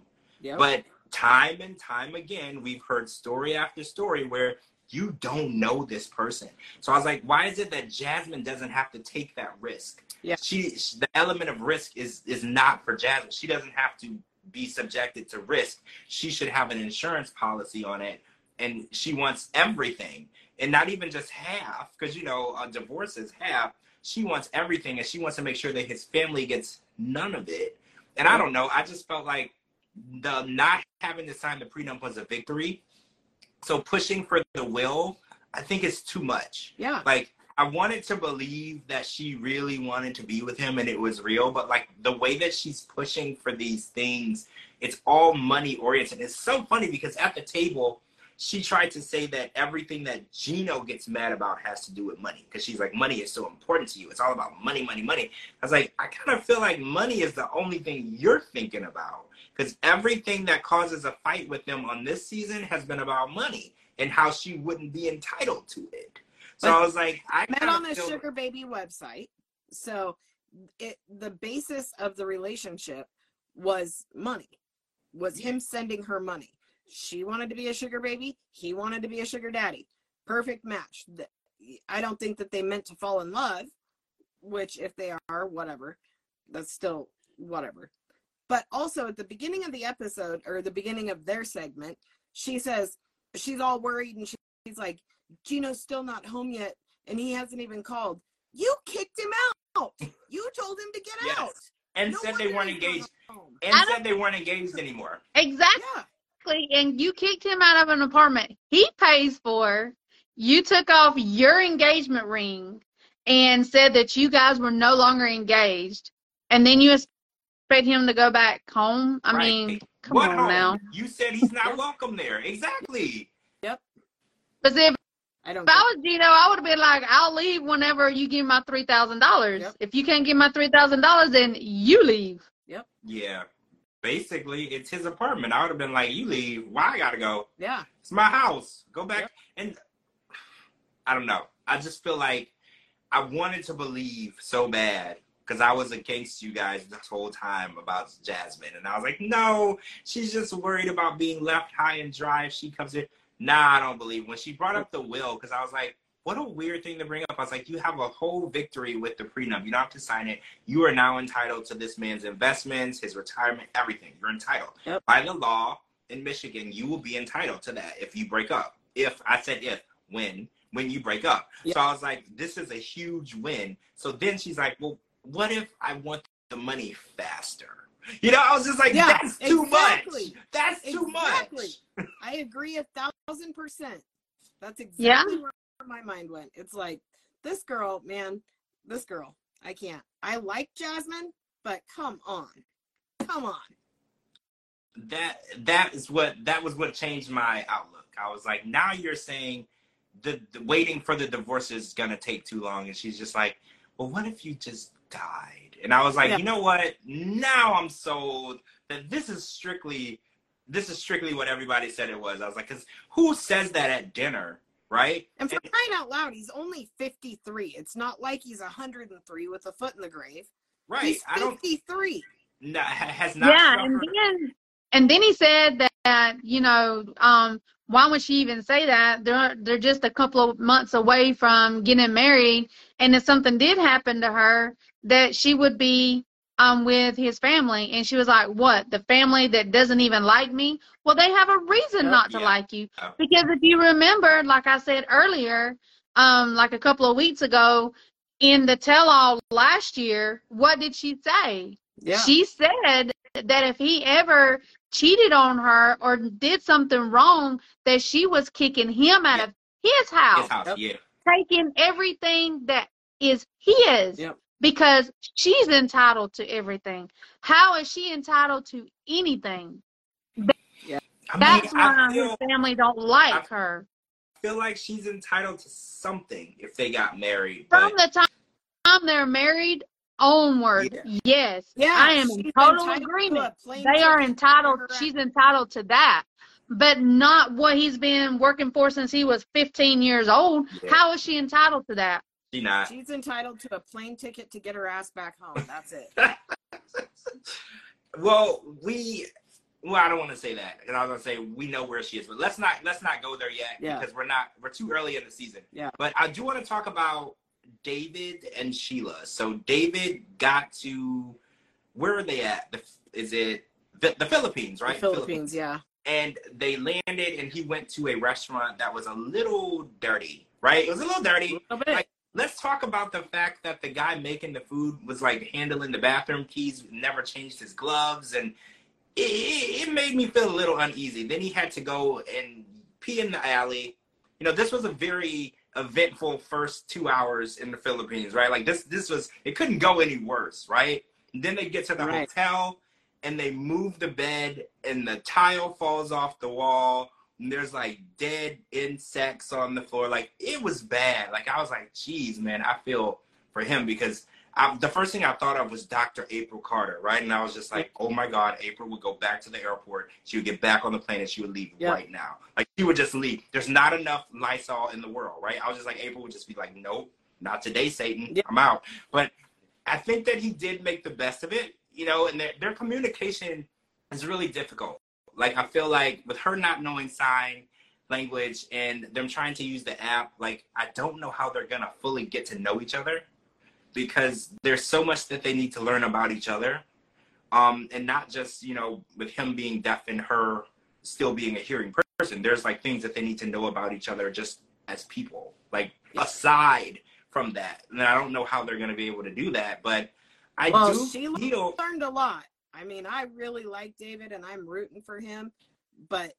Yep. But time and time again, we've heard story after story where you don't know this person. So I was like, why is it that Jasmine doesn't have to take that risk? Yeah. She the element of risk is is not for Jasmine. She doesn't have to be subjected to risk. She should have an insurance policy on it and she wants everything and not even just half because you know a divorce is half she wants everything and she wants to make sure that his family gets none of it and i don't know i just felt like the not having to sign the prenup was a victory so pushing for the will i think it's too much yeah. like i wanted to believe that she really wanted to be with him and it was real but like the way that she's pushing for these things it's all money oriented it's so funny because at the table she tried to say that everything that Gino gets mad about has to do with money because she's like, money is so important to you. It's all about money, money, money. I was like, I kind of feel like money is the only thing you're thinking about because everything that causes a fight with them on this season has been about money and how she wouldn't be entitled to it. So But I was like, I Met on the Sugar Baby website. So it the basis of the relationship was money. Was him sending her money. She wanted to be a sugar baby. He wanted to be a sugar daddy. Perfect match. I don't think that they meant to fall in love, which if they are, whatever. That's still whatever. But also at the beginning of the episode or the beginning of their segment, she says she's all worried and she- she's like, Gino's still not home yet and he hasn't even called. You kicked him out. You told him to get Yes. out. and No said they weren't engaged and I said they weren't engaged anymore. Exactly. Yeah. and you kicked him out of an apartment he pays for. You took off your engagement ring and said that you guys were no longer engaged, and then you expect him to go back home. I Right. mean, come what on home? now. You said he's not welcome there. Exactly. But see, if I don't if I was Gino, I would have been like, "I'll leave whenever you give my three thousand dollars. If you can't give my three thousand dollars, then you leave." Yep. Yeah. Basically, it's his apartment. I would have been like, you leave. Why I gotta go? yeah. It's my house. Go back. Yep. And I don't know. I just feel like I wanted to believe so bad because I was against you guys this whole time about Jasmine. And I was like, no, she's just worried about being left high and dry if she comes in. Nah, I don't believe. When she brought up the will, because I was like, what a weird thing to bring up. I was like, you have a whole victory with the prenup. You don't have to sign it. You are now entitled to this man's investments, his retirement, everything. You're entitled. Yep. By the law in Michigan, you will be entitled to that if you break up. If I said if, when, when you break up. Yep. So I was like, this is a huge win. So then she's like, well, what if I want the money faster? You know, I was just like, Yeah, that's too exactly. much. That's too Exactly. much. I agree a thousand percent. That's exactly Yeah. where my mind went. It's like this girl, man, this girl. I can't. I like Jasmine, but come on, come on. that that is what that was what changed my outlook. I was like, now you're saying the, the waiting for the divorce is gonna take too long, and she's just like, well, what if you just died? And I was like, Yeah. you know what? Now I'm sold that this is strictly this is strictly what everybody said it was. I was like, because who says that at dinner, right? And for crying out loud, he's only 53. It's not like he's 103 with a foot in the grave. Right? He's 53. No, ha- has not. yeah, struck and then and then he said that, that you know, um, why would she even say that? They're they're just a couple of months away from getting married, and if something did happen to her, that she would be um with his family. And she was like, "What? The family that doesn't even like me? Well, they have a reason Yep. not to Yeah. like you Oh. because if you remember, like I said earlier, um, like a couple of weeks ago." In the tell-all last year, what did she say? Yeah. She said that if he ever cheated on her or did something wrong, that she was kicking him out Yeah. of his house, his house. Yeah. taking everything that is his Yep. Because she's entitled to everything. How is she entitled to anything? I That's mean, I why feel, her family don't like I- her. I feel like she's entitled to something if they got married. From But the time they're married onward, Yeah. yes, Yeah, I am in total entitled to agreement. they are entitled she's entitled to that but not what he's been working for since he was 15 years old Yeah. how is she entitled to that She not. She's entitled to a plane ticket to get her ass back home. That's it. well, we well, I don't want to say that because I was gonna say we know where she is, but let's not let's not go there yet Yeah. because we're not we're too early in the season. Yeah. But I do want to talk about David and Sheila. So David got to where are they at? The, is it the, the Philippines, right? The Philippines, yeah. And they landed, and he went to a restaurant that was a little dirty, right? It was a little dirty. A little. Like, Let's talk about the fact that the guy making the food was like handling the bathroom keys, never changed his gloves, and it, it, made me feel a little uneasy. Then he had to go and pee in the alley. You know, this was a very eventful first two hours in the Philippines, right? Like this, this was it couldn't go any worse, right? And then they get to the Right. hotel and they move the bed, and the tile falls off the wall. And there's like dead insects on the floor. Like it was bad. Like I was like, geez, man, I feel for him because I, the first thing I thought of was Dr. April Carter, right? And I was just like, oh my God, April would go back to the airport. She would get back on the plane and she would leave Yeah. right now. Like she would just leave. There's not enough Lysol in the world, right? I was just like, April would just be like, nope, not today, Satan. Yeah. I'm out. But I think that he did make the best of it, you know, and their, their communication is really difficult. Like I feel like with her not knowing sign language and them trying to use the app, like I don't know how they're gonna fully get to know each other because there's so much that they need to learn about each other. Um, and not just, you know, with him being deaf and her still being a hearing person, there's like things that they need to know about each other just as people, like aside from that. And I don't know how they're gonna be able to do that, but I Well, do Sheila- feel learned a lot. I mean, I really like David and I'm rooting for him, but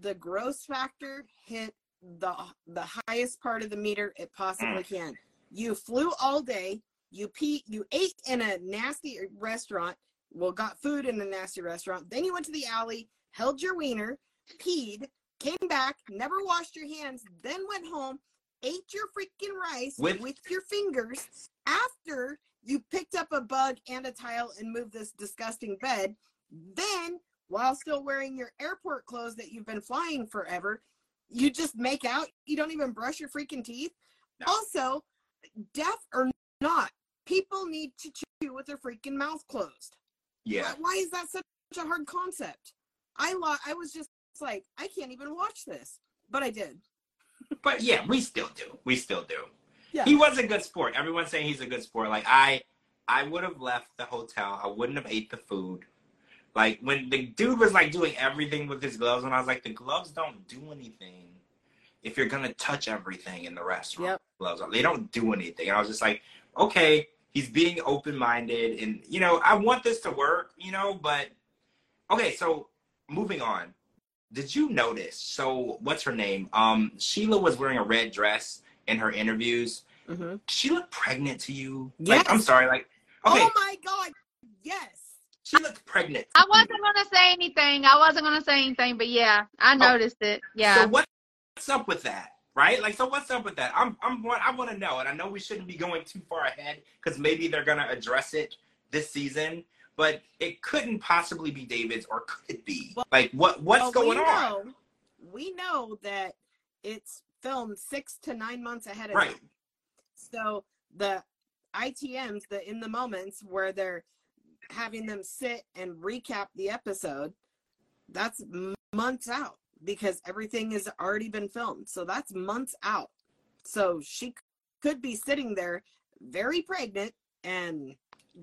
the gross factor hit the the highest part of the meter it possibly mm. can. You flew all day, you pee, you ate in a nasty restaurant, well got food in a nasty restaurant, then you went to the alley, held your wiener, peed, came back, never washed your hands, then went home, ate your freaking rice With- with your fingers after you picked up a bug and a tile and moved this disgusting bed. Then, while still wearing your airport clothes that you've been flying forever, you just make out. You don't even brush your freaking teeth. No. Also, deaf or not, people need to chew with their freaking mouth closed. yeah. Why, why is that such a hard concept? I lo- I was just like, I can't even watch this, but I did. But yeah, we still do. We still do. Yeah. He was a good sport. Everyone's saying he's a good sport. Like I I would have left the hotel. I wouldn't have ate the food. Like when the dude was like doing everything with his gloves, and I was like, the gloves don't do anything if you're gonna touch everything in the restaurant. Yep. Gloves, they don't do anything. And I was just like, okay, he's being open minded, and you know, I want this to work, you know, but okay. So moving on. Did you notice? So what's her name? Um, Sheila was wearing a red dress in her interviews. hmm She looked pregnant to you. Yes. Like, I'm sorry. Like, okay, Oh my god, yes. she looked pregnant. I wasn't gonna say anything. I wasn't gonna say anything, but yeah, I noticed it. Yeah. So what's up with that? Right? Like, so what's up with that? I'm, I'm, I want to know, and I know we shouldn't be going too far ahead because maybe they're gonna address it this season, but it couldn't possibly be David's, or could it be? Well- like, what, what's Well, going we on? Know, we know that it's filmed six to nine months ahead of Right. time. So the ITMs, the in the moments where they're having them sit and recap the episode, that's months out because everything has already been filmed. So that's months out. So she c- could be sitting there very pregnant and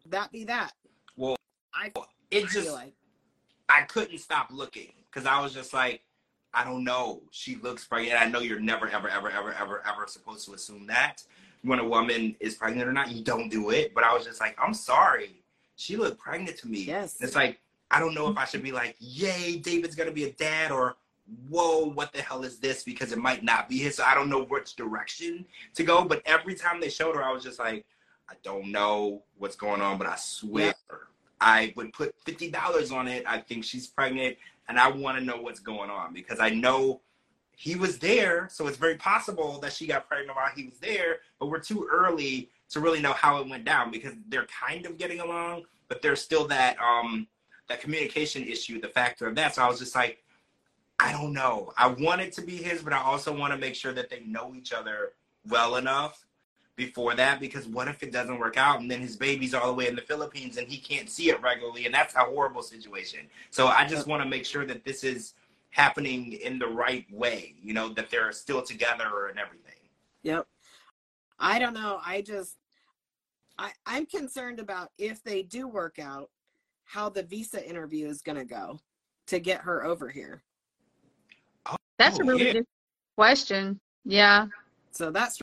that be that. Well, I It feel just, like I couldn't stop looking because I was just like, I don't know. She looks pregnant. I know you're never, ever, ever, ever, ever, ever supposed to assume that when a woman is pregnant or not. You don't do it. But I was just like, I'm sorry. She looked pregnant to me. Yes. It's like, I don't know if I should be like, yay, David's going to be a dad or whoa, what the hell is this? Because it might not be his. So I don't know which direction to go. But every time they showed her, I was just like, I don't know what's going on, but I swear I would put fifty dollars on it. I think she's pregnant, and I want to know what's going on because I know he was there, so it's very possible that she got pregnant while he was there. But we're too early to really know how it went down because they're kind of getting along, but there's still that um that communication issue, the factor of that. So I was just like, I don't know. I want it to be his, but I also want to make sure that they know each other well enough before that because what if it doesn't work out and then his baby's all the way in the Philippines and he can't see it regularly and that's a horrible situation. So I just want to make sure that this is happening in the right way, you know, that they're still together and everything. Yep. I don't know. I just I I'm concerned about if they do work out how the visa interview is going to go to get her over here. Oh, That's Oh, a really yeah. good question. Yeah. So that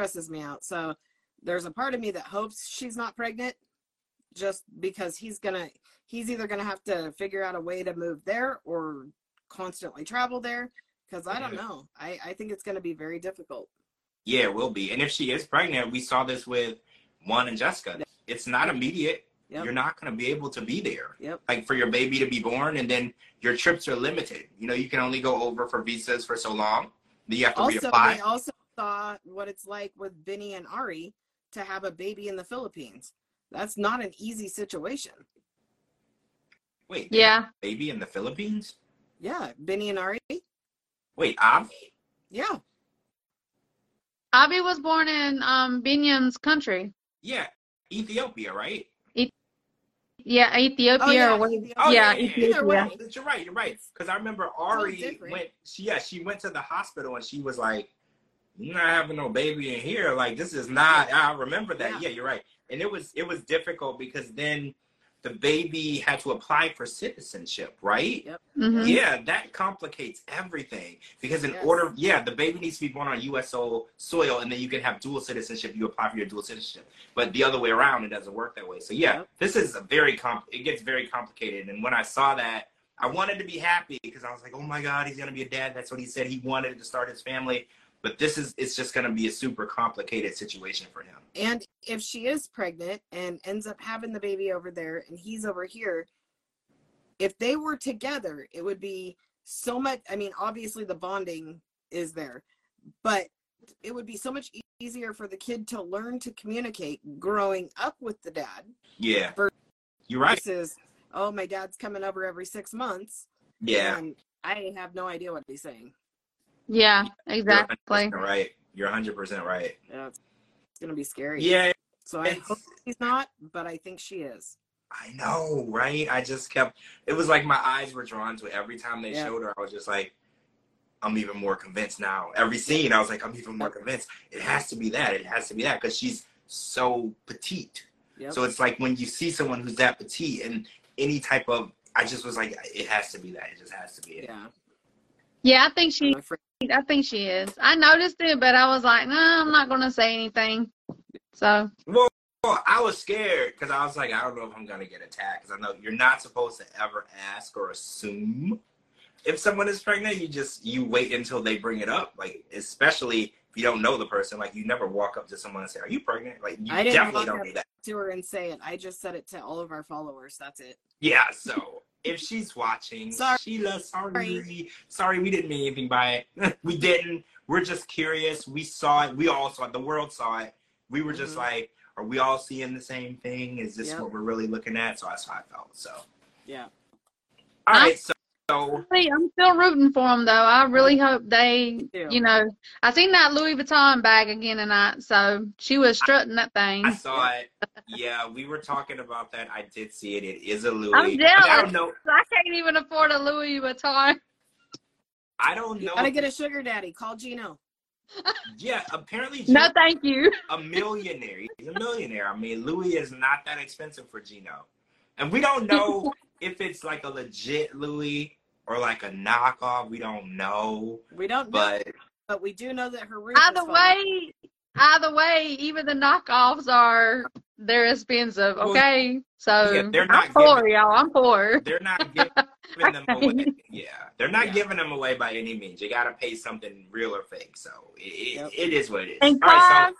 stresses me out. So there's a part of me that hopes she's not pregnant just because he's to he's either to have to figure out a way to move there or constantly travel there because I don't know. I I think it's to be very difficult. Yeah, it will be. And if she is pregnant, we saw this with Juan and Jessica. It's not immediate. Yep. You're not to be able to be there. Yep. Like for your baby to be born, and then your trips are limited. You know, you can only go over for visas for so long. Then you have to Also, reapply. also saw what it's like with Vinny and Ari to have a baby in the Philippines. That's not an easy situation. Wait, they have Yeah. a baby in the Philippines? Yeah, Vinny and Ari. Wait, Avi? Yeah, Avi was born in um Binyam's country. Yeah, Ethiopia, right? Yeah, Ethiopia Oh, yeah, or what? Ethiopia. Oh Yeah, yeah, yeah, Ethiopia. You're right. You're right. You're right. Because I remember Ari different. went. She yeah, she went to the hospital and she was like, "You're not having no baby in here. Like this is not." I remember that. Yeah. Yeah, you're right. And it was it was difficult because then the baby had to apply for citizenship, right? Yep. Mhm. Yeah, that complicates everything because in Yes. order, yeah, the baby needs to be born on U.S. soil, soil, and then you can have dual citizenship. You apply for your dual citizenship, but the other way around, it doesn't work that way. So yeah, Yep. this is a very comp. It gets very complicated. And when I saw that, I wanted to be happy because I was like, oh my god, he's gonna be a dad. That's what he said. He wanted to start his family, but this is it's just gonna be a super complicated situation for him. and if she is pregnant and ends up having the baby over there and he's over here, if they were together, it would be so much. I mean, obviously the bonding is there, but it would be so much easier for the kid to learn to communicate growing up with the dad Yeah, you're right. versus, oh, my dad's coming over every six months. Yeah, And I have no idea what he's saying. Yeah, you're exactly. 100% right. You're 100 percent right. Yeah, it's, it's going to be scary. Yeah, So I hope she's not, but I think she is. I know, right? I just kept. It was like my eyes were drawn to it every time they Yeah. showed her. I was just like, I'm even more convinced now. Every scene, I was like, I'm even more convinced. It has to be that. It has to be that because she's so petite. Yep. So it's like when you see someone who's that petite and any type of, I just was like, it has to be that. It just has to be it. yeah. Yeah, I think she I'm afraid. I think she is. I noticed it, but I was like, no, I'm not gonna say anything. So Well, I was scared because I was like, I don't know if I'm gonna get attacked because I know you're not supposed to ever ask or assume if someone is pregnant. You just you wait until they bring it up, like especially if you don't know the person. Like you never walk up to someone and say, "Are you pregnant?" Like you I didn't definitely don't do that. to her and say it. I just said it to all of our followers. That's it. Yeah. So if she's watching, Sorry. Sheila, sorry, sorry, we didn't mean anything by it. we didn't. We're just curious. We saw it. We all saw it. The world saw it. We were just Mhm. like, are we all seeing the same thing? Is this Yep. what we're really looking at? So that's how I felt. So, Yeah. all I- right. So, so Hey, I'm still rooting for them though. I really hope they, too. you know, I seen that Louis Vuitton bag again tonight, so she was strutting that thing. I saw it. Yeah, we were talking about that. I did see it. It is a Louis. I'm I, jealous. I don't know. I can't even afford a Louis Vuitton. I don't You know. gotta get a sugar daddy. Call Gino. yeah, apparently No, thank you. a millionaire. He's a millionaire. I mean, Louis is not that expensive for Gino. And we don't know if it's like a legit Louis or like a knockoff. We don't know. We don't know, But but we do know that her roof is Either falling. way, either way, even the knockoffs are they're expensive. Well, Okay, so yeah, they're not I'm poor, giving- y'all. I'm poor. they're not giving them away. Yeah, they're not Yeah. giving them away by any means. You got to pay something real or fake. So it, it, Yep. it is what it is. And All right, Car,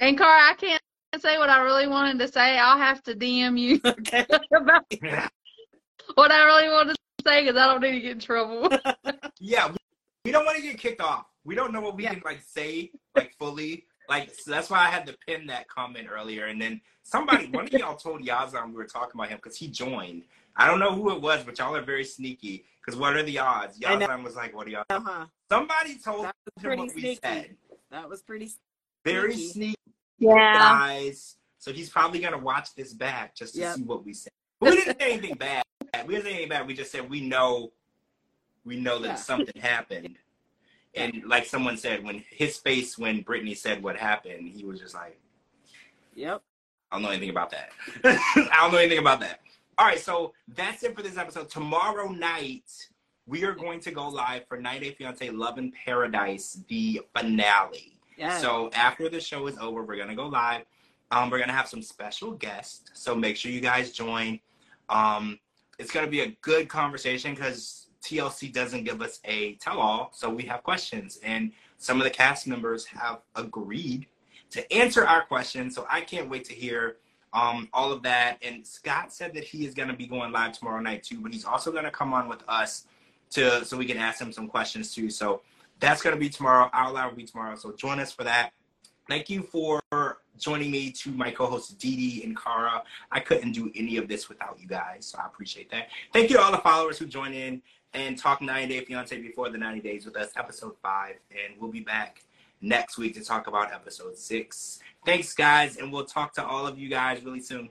and Car, I can't say what I really wanted to say. I'll have to DM you Okay. about so what I really wanted to is I don't need to get in trouble. yeah, we, we don't want to get kicked off. We don't know what we Yeah. can like say like fully. Like so that's why I had to pin that comment earlier. And then somebody, one of y'all told Yazan we were talking about him because he joined. I don't know who it was, but y'all are very sneaky. Because what are the odds? I. Yazan was like, "What are y'all?" Uh huh. Somebody told That was him pretty what we sneaky. said. That was pretty. sneaky. Very Sneaky. sneaky. Yeah. guys. So he's probably gonna watch this back just to Yep. see what we said. But we didn't say anything bad. We didn't say anything bad. We just said we know, we know that Yeah. something happened. And like someone said, when his face when Brittany said what happened, he was just like, Yep. I don't know anything about that. I don't know anything about that. All right, so that's it for this episode. Tomorrow night, we are going to go live for 90 Day Fiance Love in Paradise, the finale. Yeah. So after the show is over, we're gonna go live. Um, we're gonna have some special guests, so make sure you guys join. Um, it's gonna be a good conversation because TLC doesn't give us a tell-all, so we have questions, and some of the cast members have agreed to answer our questions. So I can't wait to hear um, all of that. And Scott said that he is gonna be going live tomorrow night too, but he's also gonna come on with us to so we can ask him some questions too. So that's going to be tomorrow. Our live will be tomorrow. So join us for that. Thank you for joining me to my co-hosts Dee Dee and Kara. I couldn't do any of this without you guys, so I appreciate that. Thank you to all the followers who joined in and talk 90 Day Fiance before the 90 days with us, episode five, and we'll be back next week to talk about episode six. Thanks, guys, and we'll talk to all of you guys really soon.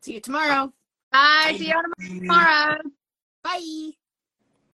See you tomorrow. Bye. See you tomorrow. Bye.